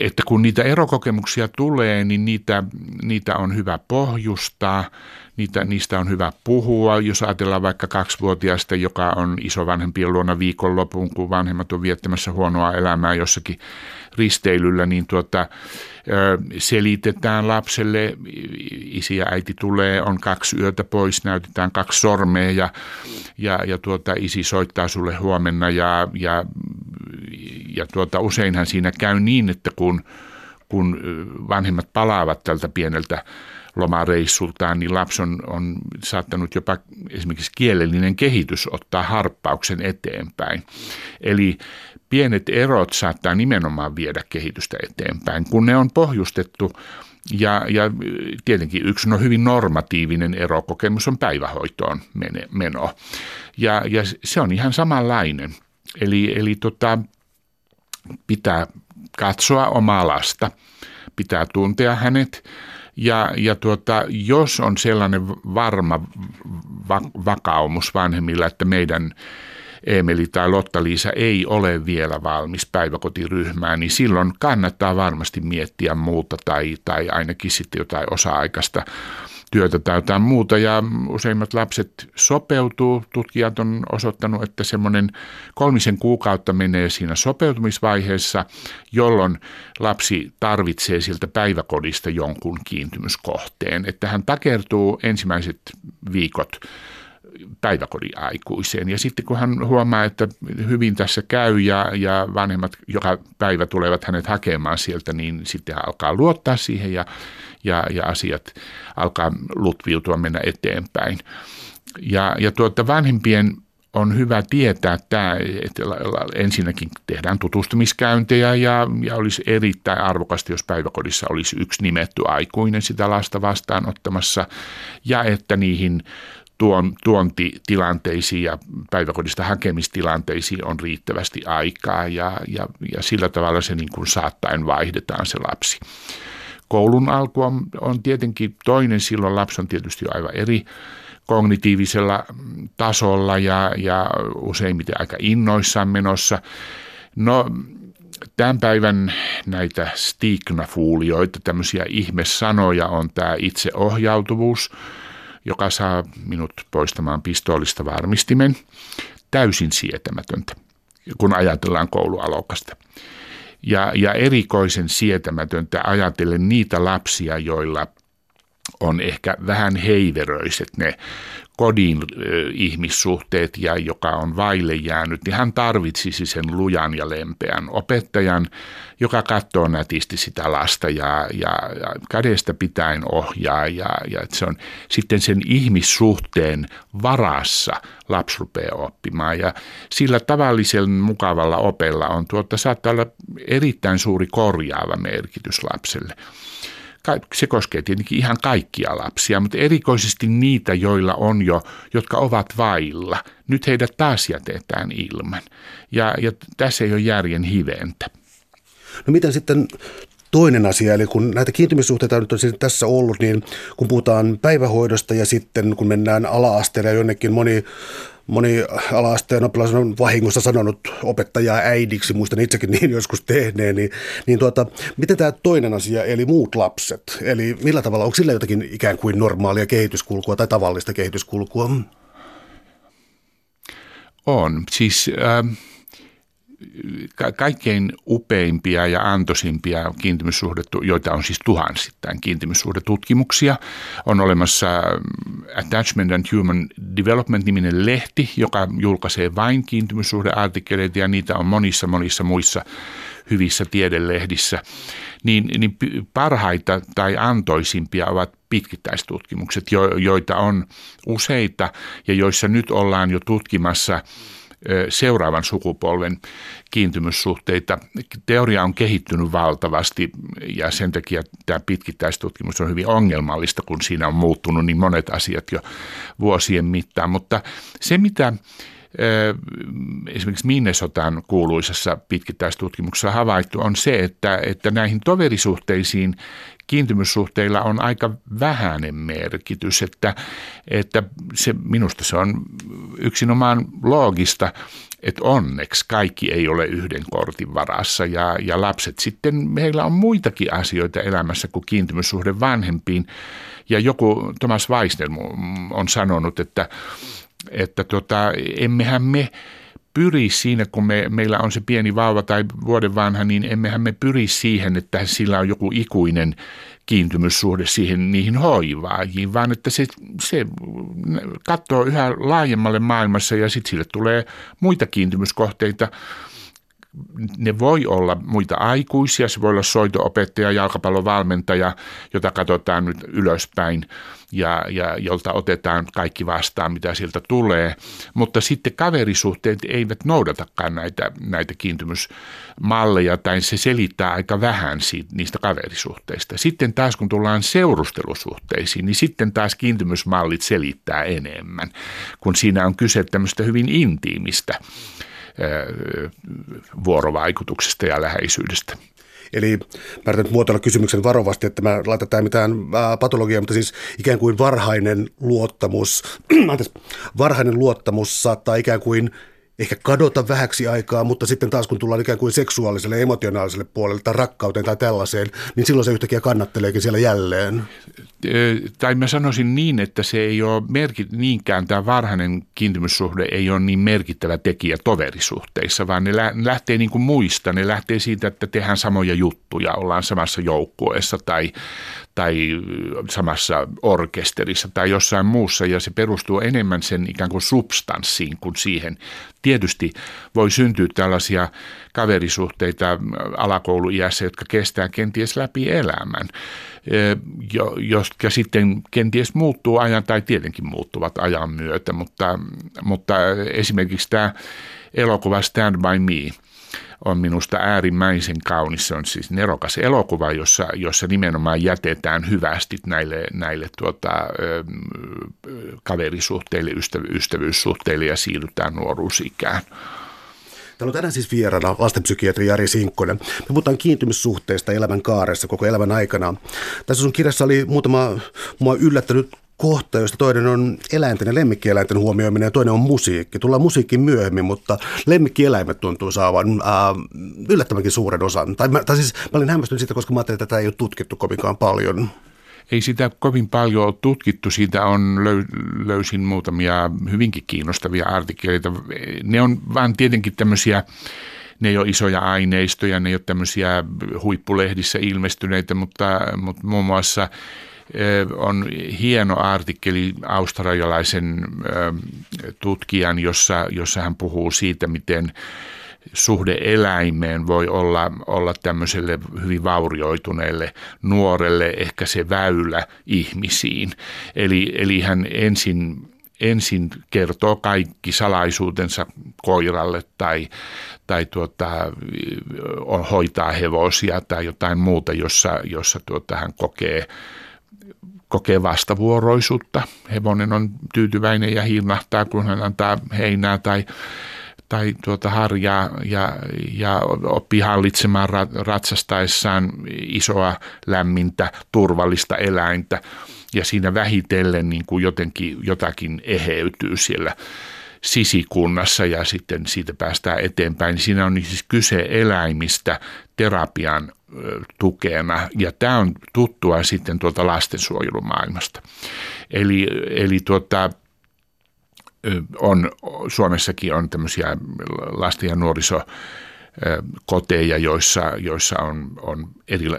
että kun niitä erokokemuksia tulee, niin niitä, niitä on hyvä pohjustaa – niitä, niistä on hyvä puhua. Jos ajatellaan vaikka kaksivuotiaasta, joka on isovanhempien luona viikonlopun, kun vanhemmat on viettämässä huonoa elämää jossakin risteilyllä, niin tuota, selitetään lapselle, isi ja äiti tulee, on kaksi yötä pois, näytetään kaksi sormea ja, ja, ja tuota, isi soittaa sulle huomenna ja, ja, ja tuota, useinhan siinä käy niin, että kun, kun vanhemmat palaavat tältä pieneltä lomareissultaan, niin lapsi on, on saattanut jopa esimerkiksi kielellinen kehitys ottaa harppauksen eteenpäin. Eli pienet erot saattaa nimenomaan viedä kehitystä eteenpäin, kun ne on pohjustettu ja, ja tietenkin yksi no hyvin normatiivinen erokokemus on päivähoitoon meno. Ja, ja se on ihan samanlainen. Eli, eli tota, pitää katsoa omaa lasta, pitää tuntea hänet ja, ja tuota, jos on sellainen varma va- vakaumus vanhemmilla, että meidän Emeli tai Lotta-Liisa ei ole vielä valmis päiväkotiryhmään, niin silloin kannattaa varmasti miettiä muuta tai, tai ainakin sitten jotain osa-aikaista työtä tai jotain muuta ja useimmat lapset sopeutuu. Tutkijat on osoittanut, että semmoinen kolmisen kuukautta menee siinä sopeutumisvaiheessa, jolloin lapsi tarvitsee siltä päiväkodista jonkun kiintymyskohteen. Että hän takertuu ensimmäiset viikot päiväkodin aikuiseen. Ja sitten kun hän huomaa, että hyvin tässä käy ja, ja vanhemmat joka päivä tulevat hänet hakemaan sieltä, niin sitten hän alkaa luottaa siihen ja, ja, ja asiat alkaa lutviutua mennä eteenpäin. Ja, ja tuota, vanhempien on hyvä tietää tämä, että ensinnäkin tehdään tutustumiskäyntejä ja, ja olisi erittäin arvokasta, jos päiväkodissa olisi yksi nimetty aikuinen sitä lasta vastaanottamassa ja että niihin tuon, tuontitilanteisiin ja päiväkodista hakemistilanteisiin on riittävästi aikaa ja, ja, ja sillä tavalla se niin kuin saattaen vaihdetaan se lapsi. Koulun alku on, on tietenkin toinen, silloin lapsi on tietysti aivan eri kognitiivisella tasolla ja, ja useimmiten aika innoissaan menossa. No tämän päivän näitä stignafuulioita, tämmöisiä ihmesanoja on tämä itseohjautuvuus – joka saa minut poistamaan pistoolista varmistimen. Täysin sietämätöntä, kun ajatellaan koulualokasta. Ja, ja erikoisen sietämätöntä ajatellen niitä lapsia, joilla on ehkä vähän heiveröiset ne kodin ihmissuhteet ja joka on vaille jäänyt, niin hän tarvitsisi sen lujan ja lempeän opettajan, joka katsoo nätisti sitä lasta ja, ja, ja kädestä pitäen ohjaa ja, ja se on sitten sen ihmissuhteen varassa lapsi rupeaa oppimaan. Ja sillä tavallisella mukavalla opella on tuota, saattaa olla erittäin suuri korjaava merkitys lapselle se koskee tietenkin ihan kaikkia lapsia, mutta erikoisesti niitä, joilla on jo, jotka ovat vailla. Nyt heidät taas jätetään ilman. Ja, ja tässä ei ole järjen hiventä. No miten sitten toinen asia, eli kun näitä kiintymissuhteita nyt on siis tässä ollut, niin kun puhutaan päivähoidosta ja sitten kun mennään ala-asteelle jonnekin moni moni ala-asteen oppilas on vahingossa sanonut opettajaa äidiksi, muistan itsekin niin joskus tehneen, niin, niin tuota, miten tämä toinen asia, eli muut lapset, eli millä tavalla, onko sillä jotakin ikään kuin normaalia kehityskulkua tai tavallista kehityskulkua? On, siis... Äh kaikkein upeimpia ja antosimpia kiintymyssuhdettu, joita on siis tuhansittain kiintymyssuhdetutkimuksia. On olemassa mm, Attachment and Human Development-niminen lehti, joka julkaisee vain kiintymyssuhdeartikkeleita ja niitä on monissa monissa muissa hyvissä tiedelehdissä. Niin, niin parhaita tai antoisimpia ovat pitkittäistutkimukset, joita on useita ja joissa nyt ollaan jo tutkimassa – seuraavan sukupolven kiintymyssuhteita. Teoria on kehittynyt valtavasti ja sen takia tämä pitkittäistutkimus on hyvin ongelmallista, kun siinä on muuttunut niin monet asiat jo vuosien mittaan. Mutta se, mitä esimerkiksi Minnesotan kuuluisessa pitkittäistutkimuksessa havaittu on se, että, että näihin toverisuhteisiin kiintymyssuhteilla on aika vähäinen merkitys, että, että se, minusta se on yksinomaan loogista, että onneksi kaikki ei ole yhden kortin varassa ja, ja lapset sitten, heillä on muitakin asioita elämässä kuin kiintymyssuhde vanhempiin. Ja joku Thomas Weisner on sanonut, että, että tota, emmehän me pyri siinä, kun me, meillä on se pieni vauva tai vuoden vanha, niin emmehän me pyri siihen, että sillä on joku ikuinen kiintymyssuhde siihen niihin hoivaajiin, vaan että se, se katsoo yhä laajemmalle maailmassa ja sitten sille tulee muita kiintymyskohteita ne voi olla muita aikuisia, se voi olla soitoopettaja, jalkapallovalmentaja, jota katsotaan nyt ylöspäin ja, ja jolta otetaan kaikki vastaan, mitä sieltä tulee. Mutta sitten kaverisuhteet eivät noudatakaan näitä, näitä kiintymysmalleja tai se selittää aika vähän siitä, niistä kaverisuhteista. Sitten taas kun tullaan seurustelusuhteisiin, niin sitten taas kiintymysmallit selittää enemmän, kun siinä on kyse tämmöistä hyvin intiimistä vuorovaikutuksesta ja läheisyydestä. Eli mä yritän muotoilla kysymyksen varovasti, että mä laitetaan mitään patologiaa, mutta siis ikään kuin varhainen luottamus, (clears throat) varhainen luottamus saattaa ikään kuin ehkä kadota vähäksi aikaa, mutta sitten taas kun tullaan ikään kuin seksuaaliselle, emotionaaliselle puolelle tai rakkauteen tai tällaiseen, niin silloin se yhtäkkiä kannatteleekin siellä jälleen. Tai mä sanoisin niin, että se ei ole merkit, niinkään tämä varhainen kiintymyssuhde ei ole niin merkittävä tekijä toverisuhteissa, vaan ne lähtee niin kuin muista. Ne lähtee siitä, että tehdään samoja juttuja, ollaan samassa joukkueessa tai, tai samassa orkesterissa tai jossain muussa ja se perustuu enemmän sen ikään kuin substanssiin kuin siihen. Tietysti voi syntyä tällaisia kaverisuhteita alakouluiässä, jotka kestää kenties läpi elämän, jotka sitten kenties muuttuu ajan tai tietenkin muuttuvat ajan myötä, mutta, mutta esimerkiksi tämä elokuva Stand By Me – on minusta äärimmäisen kaunis. Se on siis nerokas elokuva, jossa, jossa nimenomaan jätetään hyvästi näille, näille tuota, kaverisuhteille, ystäv- ystävyyssuhteille ja siirrytään nuoruusikään. Täällä on tänään siis vieraana lastenpsykiatri Jari Sinkkonen. Me puhutaan kiintymyssuhteista elämän kaaressa koko elämän aikana. Tässä sun kirjassa oli muutama mua yllättänyt kohta, josta toinen on eläinten ja lemmikkieläinten huomioiminen ja toinen on musiikki. Tullaan musiikkiin myöhemmin, mutta lemmikkieläimet tuntuu saavan ää, yllättävänkin suuren osan. Tai, tai siis mä olin hämmästynyt siitä, koska mä ajattelin, että tätä ei ole tutkittu kovinkaan paljon. Ei sitä kovin paljon ole tutkittu, siitä on löysin muutamia hyvinkin kiinnostavia artikkeleita. Ne on vaan tietenkin tämmöisiä ne ei ole isoja aineistoja, ne ei ole tämmöisiä huippulehdissä ilmestyneitä, mutta, mutta muun muassa on hieno artikkeli australialaisen tutkijan, jossa, jossa hän puhuu siitä, miten suhde eläimeen voi olla, olla tämmöiselle hyvin vaurioituneelle nuorelle ehkä se väylä ihmisiin. Eli, eli hän ensin ensin kertoo kaikki salaisuutensa koiralle tai, tai tuota, hoitaa hevosia tai jotain muuta, jossa, jossa tuota, hän kokee, kokee vastavuoroisuutta. Hevonen on tyytyväinen ja hiirnahtaa, kun hän antaa heinää tai, tai tuota harjaa ja, ja oppii hallitsemaan ratsastaessaan isoa, lämmintä, turvallista eläintä ja siinä vähitellen niin kuin jotenkin jotakin eheytyy siellä sisikunnassa ja sitten siitä päästään eteenpäin. Siinä on siis kyse eläimistä terapian tukena ja tämä on tuttua sitten tuolta lastensuojelumaailmasta. Eli, eli tuota, on, Suomessakin on tämmöisiä lasten ja nuoriso koteja, joissa, joissa on, on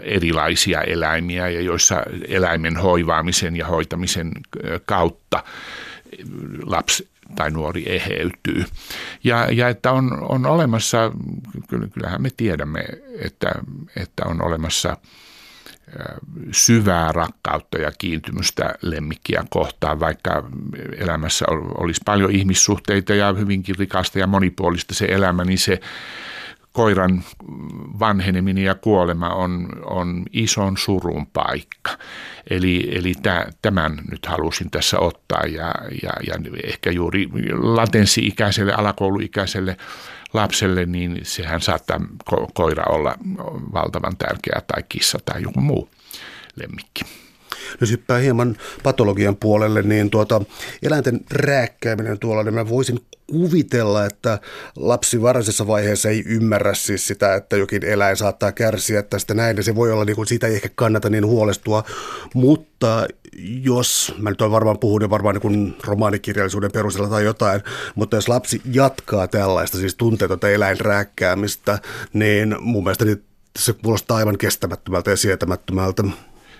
erilaisia eläimiä ja joissa eläimen hoivaamisen ja hoitamisen kautta lapsi tai nuori eheytyy. Ja, ja että on, on olemassa, kyllähän me tiedämme, että, että on olemassa syvää rakkautta ja kiintymystä lemmikkiä kohtaan, vaikka elämässä olisi paljon ihmissuhteita ja hyvinkin rikasta ja monipuolista se elämä, niin se koiran vanheneminen ja kuolema on, on ison surun paikka. Eli, eli tämän nyt halusin tässä ottaa ja, ja, ja ehkä juuri latenssi-ikäiselle, alakouluikäiselle lapselle, niin sehän saattaa ko- koira olla valtavan tärkeä tai kissa tai joku muu lemmikki. Jos hyppää hieman patologian puolelle, niin tuota, eläinten rääkkääminen tuolla, niin mä voisin kuvitella, että lapsi varhaisessa vaiheessa ei ymmärrä siis sitä, että jokin eläin saattaa kärsiä tästä näin, ja se voi olla, niin kuin, siitä ei ehkä kannata niin huolestua, mutta jos, mä nyt olen varmaan puhunut varmaan niin romaanikirjallisuuden perusteella tai jotain, mutta jos lapsi jatkaa tällaista, siis tunteetonta eläinrääkkäämistä, niin mun mielestä niin se kuulostaa aivan kestämättömältä ja sietämättömältä.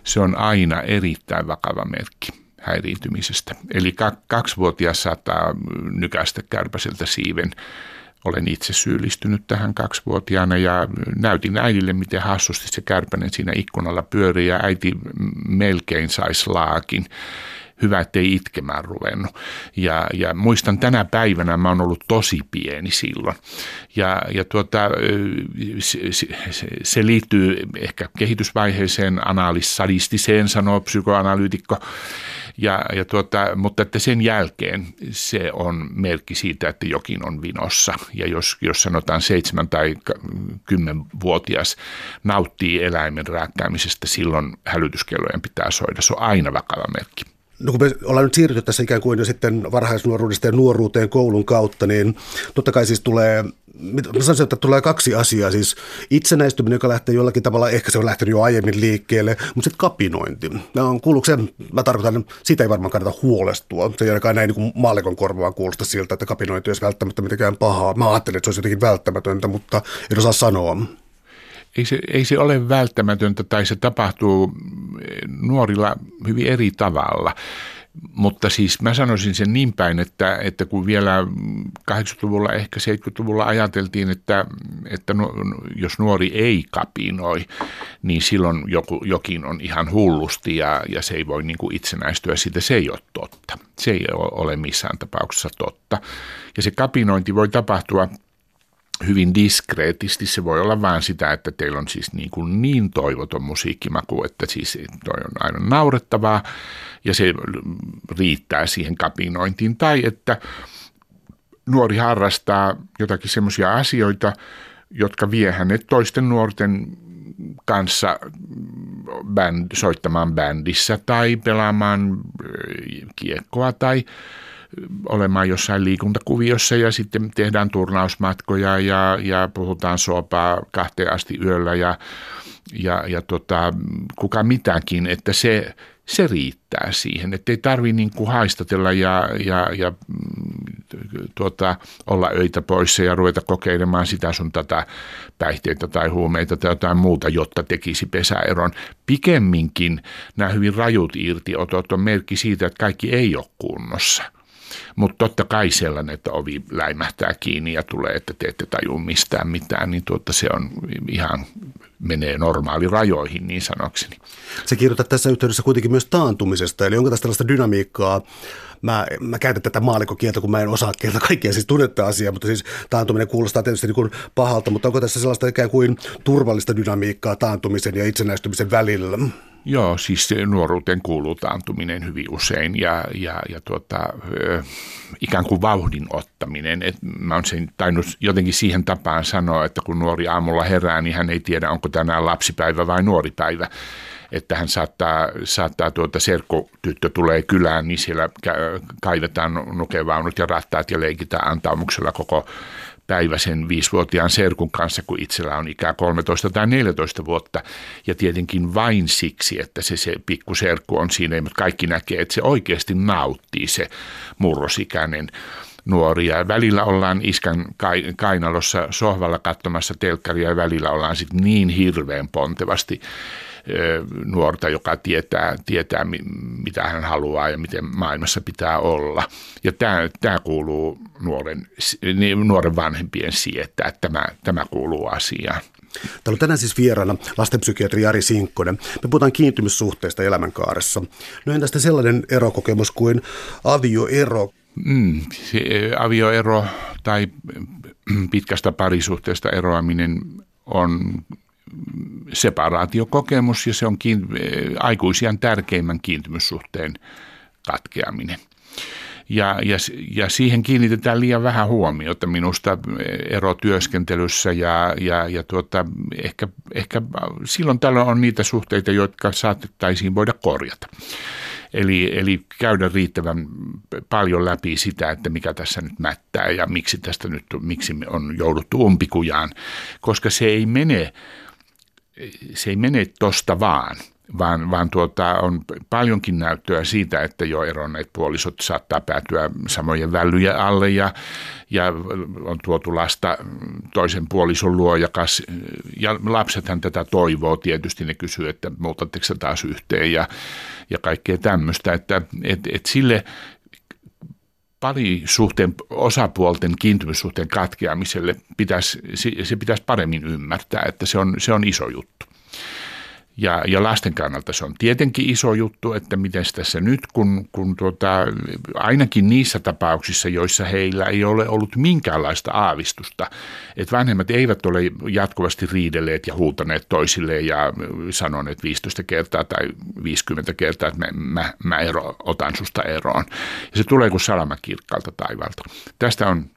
Se on aina erittäin vakava merkki häiriintymisestä. Eli kaksivuotias saattaa nykäistä kärpäseltä siiven. Olen itse syyllistynyt tähän kaksivuotiaana ja näytin äidille, miten hassusti se kärpänen siinä ikkunalla pyörii ja äiti melkein saisi laakin hyvä, ettei itkemään ruvennut. Ja, ja muistan tänä päivänä, mä oon ollut tosi pieni silloin. Ja, ja tuota, se, se, se liittyy ehkä kehitysvaiheeseen analyssadistiseen, sanoo psykoanalyytikko. Ja, ja tuota, mutta että sen jälkeen se on merkki siitä, että jokin on vinossa. Ja jos, jos sanotaan seitsemän tai kymmenvuotias nauttii eläimen rääkkäämisestä, silloin hälytyskellojen pitää soida. Se on aina vakava merkki. No kun me ollaan nyt siirrytty tässä ikään kuin jo sitten varhaisnuoruudesta ja nuoruuteen koulun kautta, niin totta kai siis tulee mä sanoisin, että tulee kaksi asiaa. Siis itsenäistyminen, joka lähtee jollakin tavalla, ehkä se on lähtenyt jo aiemmin liikkeelle, mutta sitten kapinointi. No, kuuluuko se, mä tarkoitan, siitä ei varmaan kannata huolestua. Se ei ainakaan näin niin maallikon korvaan kuulosta siltä, että kapinointi olisi välttämättä mitenkään pahaa. Mä ajattelin, että se olisi jotenkin välttämätöntä, mutta en osaa sanoa. Ei se, ei se ole välttämätöntä tai se tapahtuu nuorilla hyvin eri tavalla. Mutta siis mä sanoisin sen niin päin, että, että kun vielä 80-luvulla, ehkä 70-luvulla ajateltiin, että, että no, jos nuori ei kapinoi, niin silloin joku, jokin on ihan hullusti ja, ja se ei voi niin kuin itsenäistyä siitä. Se ei ole totta. Se ei ole missään tapauksessa totta. Ja se kapinointi voi tapahtua hyvin diskreetisti. Se voi olla vain sitä, että teillä on siis niin, kuin niin toivoton musiikkimaku, että siis toi on aivan naurettavaa ja se riittää siihen kapinointiin. Tai että nuori harrastaa jotakin semmoisia asioita, jotka vie hänet toisten nuorten kanssa bänd, soittamaan bändissä tai pelaamaan kiekkoa tai olemaan jossain liikuntakuviossa ja sitten tehdään turnausmatkoja ja, ja puhutaan sopaa kahteen asti yöllä ja, ja, ja tota, kuka mitäkin, että se, se riittää siihen, että ei tarvitse niin haistatella ja, ja, ja tuota, olla öitä poissa ja ruveta kokeilemaan sitä sun tätä päihteitä tai huumeita tai jotain muuta, jotta tekisi pesäeron. Pikemminkin nämä hyvin rajut irtiotot on merkki siitä, että kaikki ei ole kunnossa. Mutta totta kai sellainen, että ovi läimähtää kiinni ja tulee, että te ette tajua mistään mitään, niin tuota se on ihan menee normaali rajoihin niin sanokseni. Se kirjoittaa tässä yhteydessä kuitenkin myös taantumisesta, eli onko tässä tällaista dynamiikkaa, mä, mä käytän tätä maalikokieltä, kun mä en osaa kieltä kaikkia siis tunnetta asiaa, mutta siis taantuminen kuulostaa tietysti niin kuin pahalta, mutta onko tässä sellaista ikään kuin turvallista dynamiikkaa taantumisen ja itsenäistymisen välillä? Joo, siis nuoruuteen kuuluu taantuminen hyvin usein ja, ja, ja tuota, ikään kuin vauhdin ottaminen. Et mä oon sen tainnut jotenkin siihen tapaan sanoa, että kun nuori aamulla herää, niin hän ei tiedä, onko tänään lapsipäivä vai nuoripäivä että hän saattaa, saattaa tuota serkkutyttö tulee kylään, niin siellä kaivetaan nukevaunut ja rattaat ja leikitään antaumuksella koko päivä sen viisivuotiaan serkun kanssa, kun itsellä on ikää 13 tai 14 vuotta. Ja tietenkin vain siksi, että se, se serkku on siinä, mutta kaikki näkee, että se oikeasti nauttii se murrosikäinen nuori. Ja välillä ollaan iskän kainalossa sohvalla katsomassa telkkaria ja välillä ollaan sitten niin hirveän pontevasti nuorta, joka tietää, tietää, mitä hän haluaa ja miten maailmassa pitää olla. Ja tämä, tämä kuuluu nuoren, niin nuoren vanhempien sietää, että tämä, tämä kuuluu asiaan. Täällä on tänään siis vieraana lastenpsykiatri Jari Sinkkonen. Me puhutaan kiintymyssuhteista elämänkaaressa. No entä sellainen erokokemus kuin avioero? Mm, se avioero tai pitkästä parisuhteesta eroaminen on separaatiokokemus ja se on kiin- aikuisian tärkeimmän kiintymyssuhteen katkeaminen. Ja, ja, ja siihen kiinnitetään liian vähän huomiota minusta erotyöskentelyssä ja, ja, ja tuota, ehkä, ehkä silloin tällöin on niitä suhteita, jotka saatettaisiin voida korjata. Eli, eli käydä riittävän paljon läpi sitä, että mikä tässä nyt mättää ja miksi tästä nyt miksi on jouduttu umpikujaan, koska se ei mene se ei mene tosta vaan, vaan, vaan tuota, on paljonkin näyttöä siitä, että jo eronneet puolisot saattaa päätyä samojen välyjä alle ja, ja on tuotu lasta toisen puolison luo ja, kas, ja lapsethan tätä toivoo. Tietysti, ne kysyy, että muutatteko taas yhteen ja, ja kaikkea tämmöistä, että et, et sille parisuhteen osapuolten kiintymyssuhteen katkeamiselle pitäisi, se pitäisi paremmin ymmärtää, että se on, se on iso juttu. Ja, ja lasten kannalta se on tietenkin iso juttu, että miten tässä nyt, kun, kun tuota, ainakin niissä tapauksissa, joissa heillä ei ole ollut minkäänlaista aavistusta, että vanhemmat eivät ole jatkuvasti riidelleet ja huutaneet toisilleen ja sanoneet 15 kertaa tai 50 kertaa, että mä, mä, mä ero, otan susta eroon. Ja se tulee kuin salama taivalta. Tästä on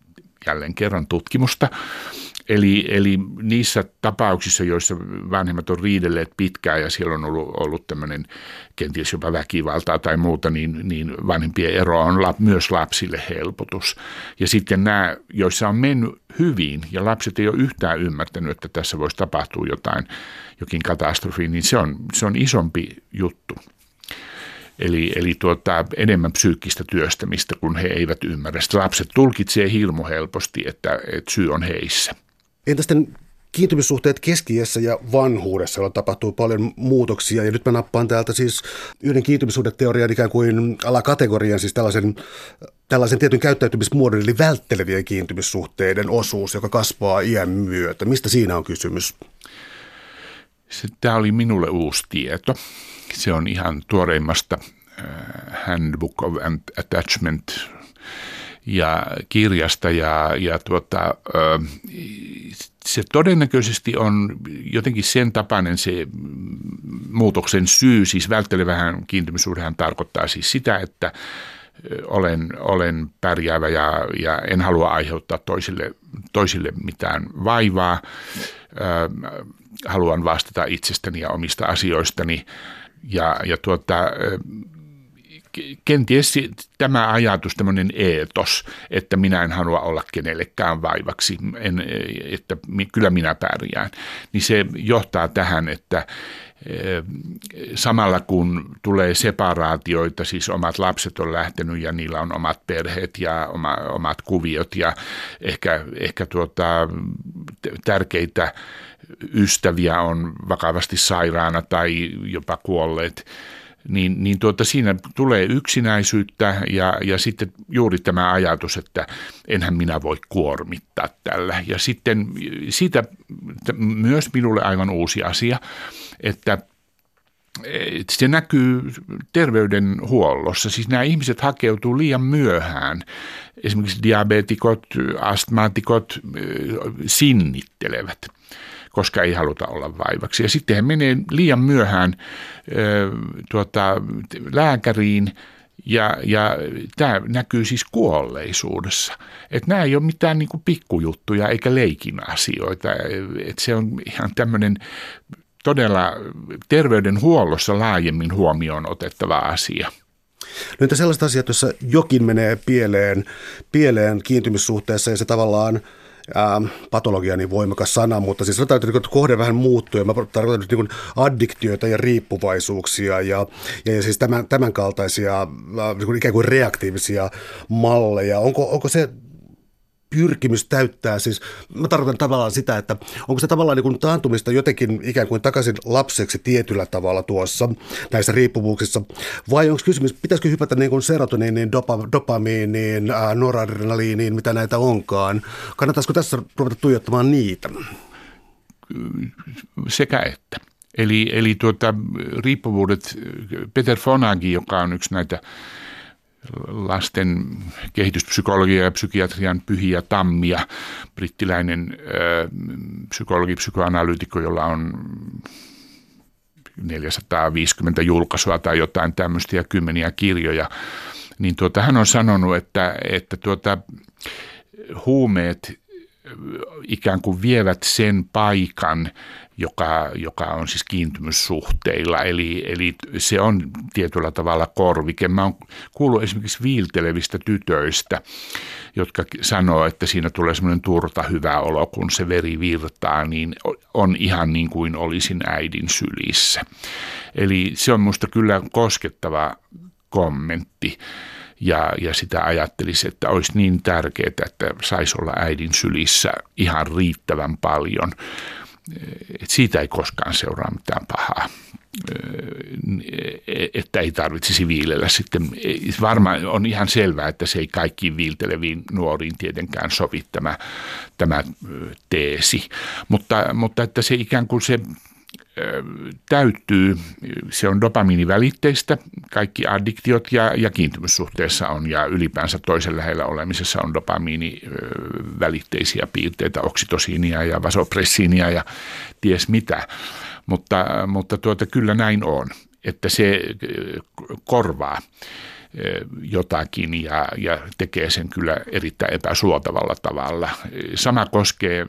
jälleen kerran tutkimusta. Eli, eli niissä tapauksissa, joissa vanhemmat on riidelleet pitkään ja siellä on ollut, ollut tämmöinen kenties jopa väkivaltaa tai muuta, niin, niin vanhempien ero on lap, myös lapsille helpotus. Ja sitten nämä, joissa on mennyt hyvin ja lapset ei ole yhtään ymmärtänyt, että tässä voisi tapahtua jotain, jokin katastrofi, niin se on, se on isompi juttu. Eli, eli tuota, enemmän psyykkistä työstämistä, kun he eivät ymmärrä. Sitten lapset tulkitsee hirmu helposti, että, että syy on heissä. Entä sitten kiintymyssuhteet keskiässä ja vanhuudessa, joilla tapahtuu paljon muutoksia. Ja nyt mä nappaan täältä siis yhden kiintymyssuhdeteorian ikään kuin alakategorian, siis tällaisen, tällaisen tietyn käyttäytymismuodon, eli välttelevien kiintymyssuhteiden osuus, joka kasvaa iän myötä. Mistä siinä on kysymys? Tämä oli minulle uusi tieto. Se on ihan tuoreimmasta äh, Handbook of Attachment ja kirjasta ja, ja tuota, se todennäköisesti on jotenkin sen tapainen se muutoksen syy, siis välttelevähän kiintymyssuhdehan tarkoittaa siis sitä, että olen, olen pärjäävä ja, ja en halua aiheuttaa toisille, toisille mitään vaivaa. haluan vastata itsestäni ja omista asioistani. Ja, ja tuota, kenties tämä ajatus, tämmöinen eetos, että minä en halua olla kenellekään vaivaksi, en, että kyllä minä pärjään, niin se johtaa tähän, että, samalla kun tulee separaatioita, siis omat lapset on lähtenyt ja niillä on omat perheet ja oma, omat kuviot ja ehkä, ehkä tuota, tärkeitä ystäviä on vakavasti sairaana tai jopa kuolleet, niin, niin tuota, siinä tulee yksinäisyyttä ja, ja sitten juuri tämä ajatus, että enhän minä voi kuormittaa tällä. Ja sitten siitä myös minulle aivan uusi asia, että se näkyy terveydenhuollossa. Siis nämä ihmiset hakeutuu liian myöhään. Esimerkiksi diabetikot, astmaatikot sinnittelevät koska ei haluta olla vaivaksi. Ja sitten he menee liian myöhään ö, tuota, lääkäriin ja, ja tämä näkyy siis kuolleisuudessa. Että nämä ei ole mitään niin pikkujuttuja eikä leikin asioita. Et se on ihan tämmöinen todella terveydenhuollossa laajemmin huomioon otettava asia. No entä sellaiset asiat, joissa jokin menee pieleen, pieleen kiintymissuhteessa ja se tavallaan – ähm, patologia niin voimakas sana, mutta siis sanotaan, että kohde vähän muuttuu ja mä tarkoitan nyt niin addiktioita ja riippuvaisuuksia ja, ja, ja siis tämän, tämän kaltaisia äh, niin ikään kuin reaktiivisia malleja. Onko, onko se pyrkimys täyttää, siis mä tarkoitan tavallaan sitä, että onko se tavallaan niin kuin taantumista jotenkin ikään kuin takaisin lapseksi tietyllä tavalla tuossa näissä riippuvuuksissa, vai onko kysymys, pitäisikö hypätä niin kuin serotoniiniin, dopa, dopamiiniin, ää, noradrenaliiniin, mitä näitä onkaan, kannattaisiko tässä ruveta tuijottamaan niitä? Sekä että. Eli, eli tuota, riippuvuudet, Peter Fonagi, joka on yksi näitä lasten kehityspsykologia ja psykiatrian pyhiä tammia, brittiläinen psykologi, psykoanalyytikko, jolla on 450 julkaisua tai jotain tämmöistä ja kymmeniä kirjoja, niin tuota, hän on sanonut, että, että tuota, huumeet ikään kuin vievät sen paikan, joka, joka on siis kiintymyssuhteilla. Eli, eli se on tietyllä tavalla korvike. Mä oon kuullut esimerkiksi viiltelevistä tytöistä, jotka sanoo, että siinä tulee semmoinen turta hyvä olo, kun se veri virtaa, niin on ihan niin kuin olisin äidin sylissä. Eli se on musta kyllä koskettava kommentti ja, ja sitä ajattelisi, että olisi niin tärkeää, että saisi olla äidin sylissä ihan riittävän paljon. Että siitä ei koskaan seuraa mitään pahaa. Että ei tarvitsisi viilellä sitten. Varmaan on ihan selvää, että se ei kaikkiin viilteleviin nuoriin tietenkään sovi tämä, tämä teesi, mutta, mutta että se ikään kuin se täyttyy, se on dopamiinivälitteistä, kaikki addiktiot ja, ja kiintymyssuhteessa on ja ylipäänsä toisen lähellä olemisessa on dopamiinivälitteisiä piirteitä, oksitosiinia ja vasopressiinia ja ties mitä. Mutta, mutta tuota, kyllä näin on, että se korvaa jotakin ja, ja tekee sen kyllä erittäin epäsuotavalla tavalla. Sama koskee,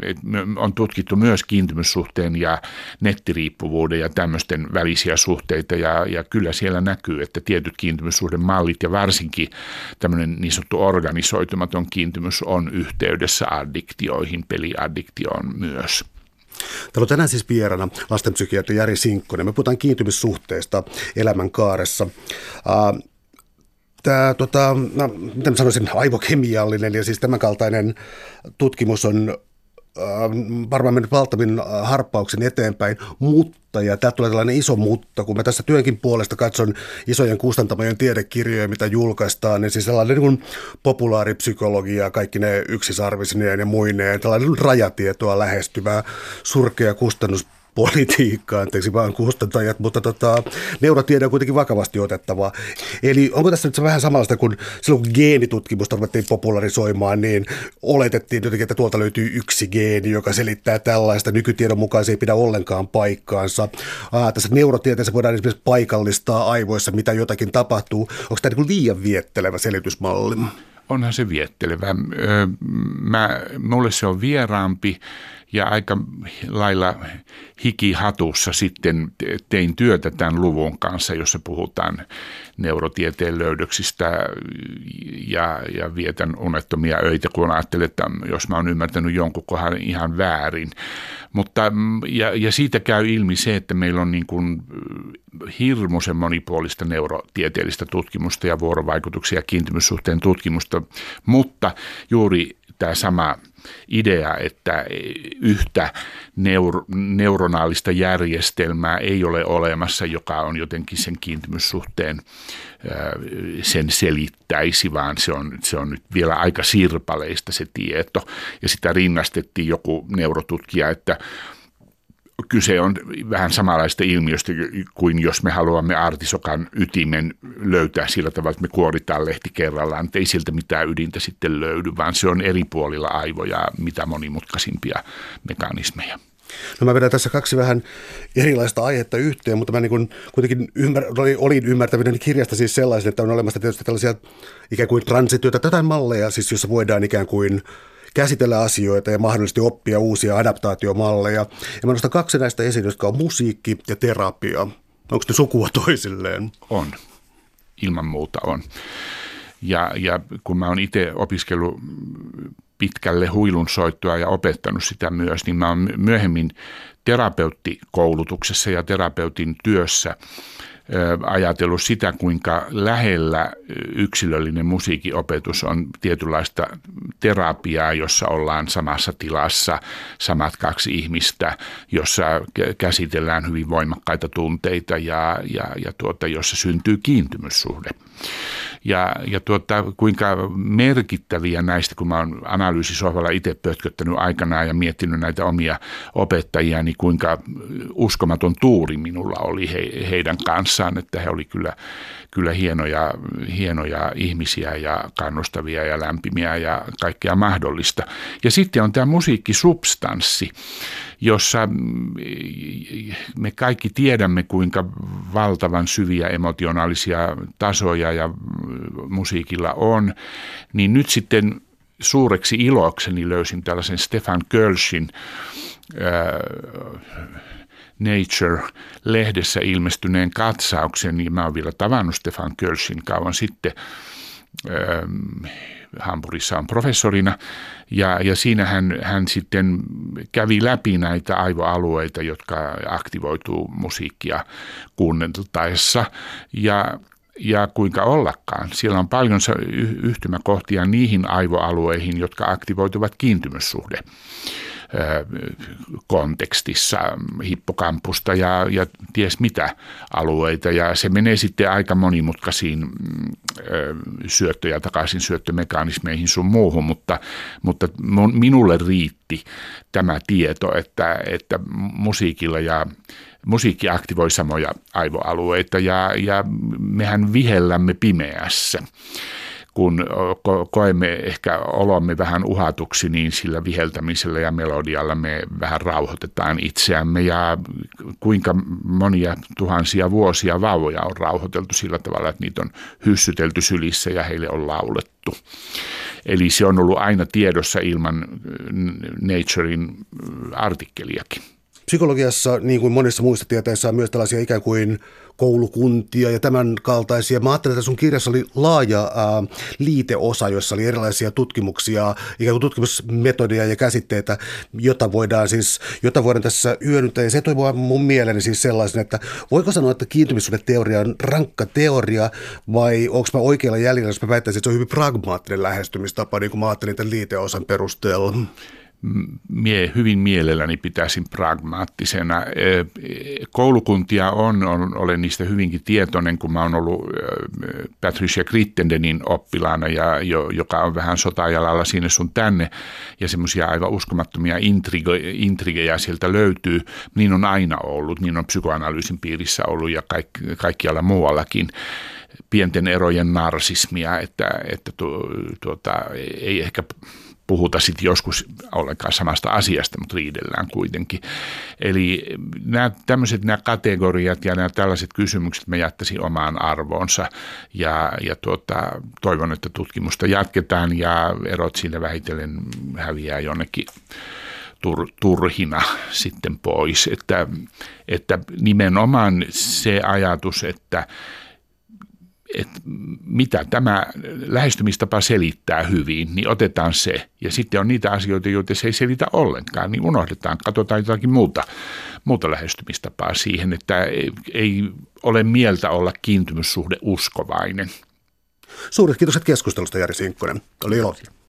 on tutkittu myös kiintymyssuhteen ja nettiriippuvuuden ja tämmöisten välisiä suhteita ja, ja kyllä siellä näkyy, että tietyt kiintymyssuhdemallit ja varsinkin tämmöinen niin sanottu organisoitumaton kiintymys on yhteydessä addiktioihin, peliaddiktioon myös. Täällä on tänään siis vieraana lastenpsykiatri Jari Sinkkonen. Me puhutaan kiintymyssuhteesta elämänkaaressa. Uh, tämä, tota, no, miten sanoisin, aivokemiallinen ja siis tämänkaltainen tutkimus on äh, varmaan mennyt valtavin äh, harppauksen eteenpäin, mutta, ja tämä tulee tällainen iso mutta, kun mä tässä työnkin puolesta katson isojen kustantamojen tiedekirjoja, mitä julkaistaan, niin siis sellainen niin populaaripsykologia, kaikki ne yksisarvisineen ja muineen, tällainen rajatietoa lähestyvää surkea kustannus politiikkaa, anteeksi vaan kustantajat, mutta tota, neurotiede on kuitenkin vakavasti otettavaa. Eli onko tässä nyt se vähän samanlaista kuin silloin kun geenitutkimusta ruvettiin popularisoimaan, niin oletettiin jotenkin, että tuolta löytyy yksi geeni, joka selittää tällaista. Nykytiedon mukaan se ei pidä ollenkaan paikkaansa. Aa, tässä neurotieteessä voidaan esimerkiksi paikallistaa aivoissa, mitä jotakin tapahtuu. Onko tämä niin liian viettelevä selitysmalli? onhan se viettelevä. Mä, mulle se on vieraampi ja aika lailla hikihatussa sitten tein työtä tämän luvun kanssa, jossa puhutaan neurotieteen löydöksistä ja, ja vietän unettomia öitä, kun ajattelen, että jos mä oon ymmärtänyt jonkun kohdan ihan väärin. Mutta, ja, ja siitä käy ilmi se, että meillä on niin kuin hirmuisen monipuolista neurotieteellistä tutkimusta ja vuorovaikutuksia ja kiintymyssuhteen tutkimusta, mutta juuri tämä sama idea, että yhtä neuro, neuronaalista järjestelmää ei ole olemassa, joka on jotenkin sen kiintymyssuhteen sen selittäisi, vaan se on, se on nyt vielä aika sirpaleista se tieto. Ja sitä rinnastettiin joku neurotutkija, että kyse on vähän samanlaista ilmiöstä kuin jos me haluamme artisokan ytimen löytää sillä tavalla, että me kuoritaan lehti kerrallaan, ei siltä mitään ydintä sitten löydy, vaan se on eri puolilla aivoja mitä monimutkaisimpia mekanismeja. No mä vedän tässä kaksi vähän erilaista aihetta yhteen, mutta mä niin kuin kuitenkin ymmär, olin ymmärtävinen kirjasta siis sellaisen, että on olemassa tietysti tällaisia ikään kuin transityötä, tätä malleja, siis jossa voidaan ikään kuin käsitellä asioita ja mahdollisesti oppia uusia adaptaatiomalleja. Ja mä nostan kaksi näistä esiin, jotka on musiikki ja terapia. Onko ne sukua toisilleen? On. Ilman muuta on. Ja, ja kun mä oon itse opiskellut pitkälle huilun soittoa ja opettanut sitä myös, niin mä oon myöhemmin terapeuttikoulutuksessa ja terapeutin työssä – ajatellut sitä, kuinka lähellä yksilöllinen musiikinopetus on tietynlaista terapiaa, jossa ollaan samassa tilassa, samat kaksi ihmistä, jossa käsitellään hyvin voimakkaita tunteita ja, ja, ja tuota, jossa syntyy kiintymyssuhde. Ja, ja tuota, kuinka merkittäviä näistä, kun mä oon analyysisohvalla itse pötköttänyt aikanaan ja miettinyt näitä omia opettajia, niin kuinka uskomaton tuuri minulla oli he, heidän kanssaan, että he oli kyllä, kyllä hienoja, hienoja ihmisiä ja kannustavia ja lämpimiä ja kaikkea mahdollista. Ja sitten on tämä musiikkisubstanssi, jossa mm, me kaikki tiedämme, kuinka valtavan syviä emotionaalisia tasoja ja musiikilla on, niin nyt sitten suureksi ilokseni löysin tällaisen Stefan Kölschin äh, Nature-lehdessä ilmestyneen katsauksen, ja mä oon vielä tavannut Stefan Kölschin kauan sitten, ähm, Hampurissa on professorina, ja, ja siinä hän, hän sitten kävi läpi näitä aivoalueita, jotka aktivoituu musiikkia kuunneltaessa, ja ja kuinka ollakaan. Siellä on paljon yhtymäkohtia niihin aivoalueihin, jotka aktivoituvat kiintymyssuhde kontekstissa, hippokampusta ja, ja ties mitä alueita. Ja se menee sitten aika monimutkaisiin syöttö- ja takaisin syöttömekanismeihin sun muuhun, mutta, mutta minulle riitti tämä tieto, että, että musiikilla ja musiikki aktivoi samoja aivoalueita ja, ja mehän vihellämme pimeässä kun koemme ehkä olomme vähän uhatuksi, niin sillä viheltämisellä ja melodialla me vähän rauhoitetaan itseämme ja kuinka monia tuhansia vuosia vauvoja on rauhoiteltu sillä tavalla, että niitä on hyssytelty sylissä ja heille on laulettu. Eli se on ollut aina tiedossa ilman Naturein artikkeliakin. Psykologiassa, niin kuin monissa muissa tieteissä, on myös tällaisia ikään kuin koulukuntia ja tämän kaltaisia. Mä ajattelin, että sun kirjassa oli laaja ää, liiteosa, jossa oli erilaisia tutkimuksia, ikään kuin tutkimusmetodia ja käsitteitä, jota voidaan siis, jota voidaan tässä hyödyntää. Ja se toi mun mieleeni siis sellaisen, että voiko sanoa, että kiintymyssuhdeteoria on rankka teoria vai onko mä oikealla jäljellä, jos mä väittäisin, että se on hyvin pragmaattinen lähestymistapa, niin kuin mä ajattelin tämän liiteosan perusteella mie, hyvin mielelläni pitäisin pragmaattisena. Koulukuntia on, on, olen niistä hyvinkin tietoinen, kun mä oon ollut Patricia Grittendenin oppilaana, ja, jo, joka on vähän sotajalalla sinne sun tänne, ja semmoisia aivan uskomattomia intrigo, intrigejä sieltä löytyy. Niin on aina ollut, niin on psykoanalyysin piirissä ollut ja kaik, kaikkialla muuallakin pienten erojen narsismia, että, että tu, tuota, ei ehkä puhuta sitten joskus ollenkaan samasta asiasta, mutta riidellään kuitenkin. Eli nämä tämmöiset nämä kategoriat ja nämä tällaiset kysymykset me jättäisin omaan arvoonsa ja, ja tuota, toivon, että tutkimusta jatketaan ja erot siinä vähitellen häviää jonnekin tur, turhina sitten pois. Että, että nimenomaan se ajatus, että että mitä tämä lähestymistapa selittää hyvin, niin otetaan se. Ja sitten on niitä asioita, joita se ei selitä ollenkaan, niin unohdetaan, katsotaan jotakin muuta, muuta lähestymistapaa siihen, että ei, ei ole mieltä olla kiintymyssuhde uskovainen. Suuret kiitokset keskustelusta Jari Sinkkonen. Oli ilo.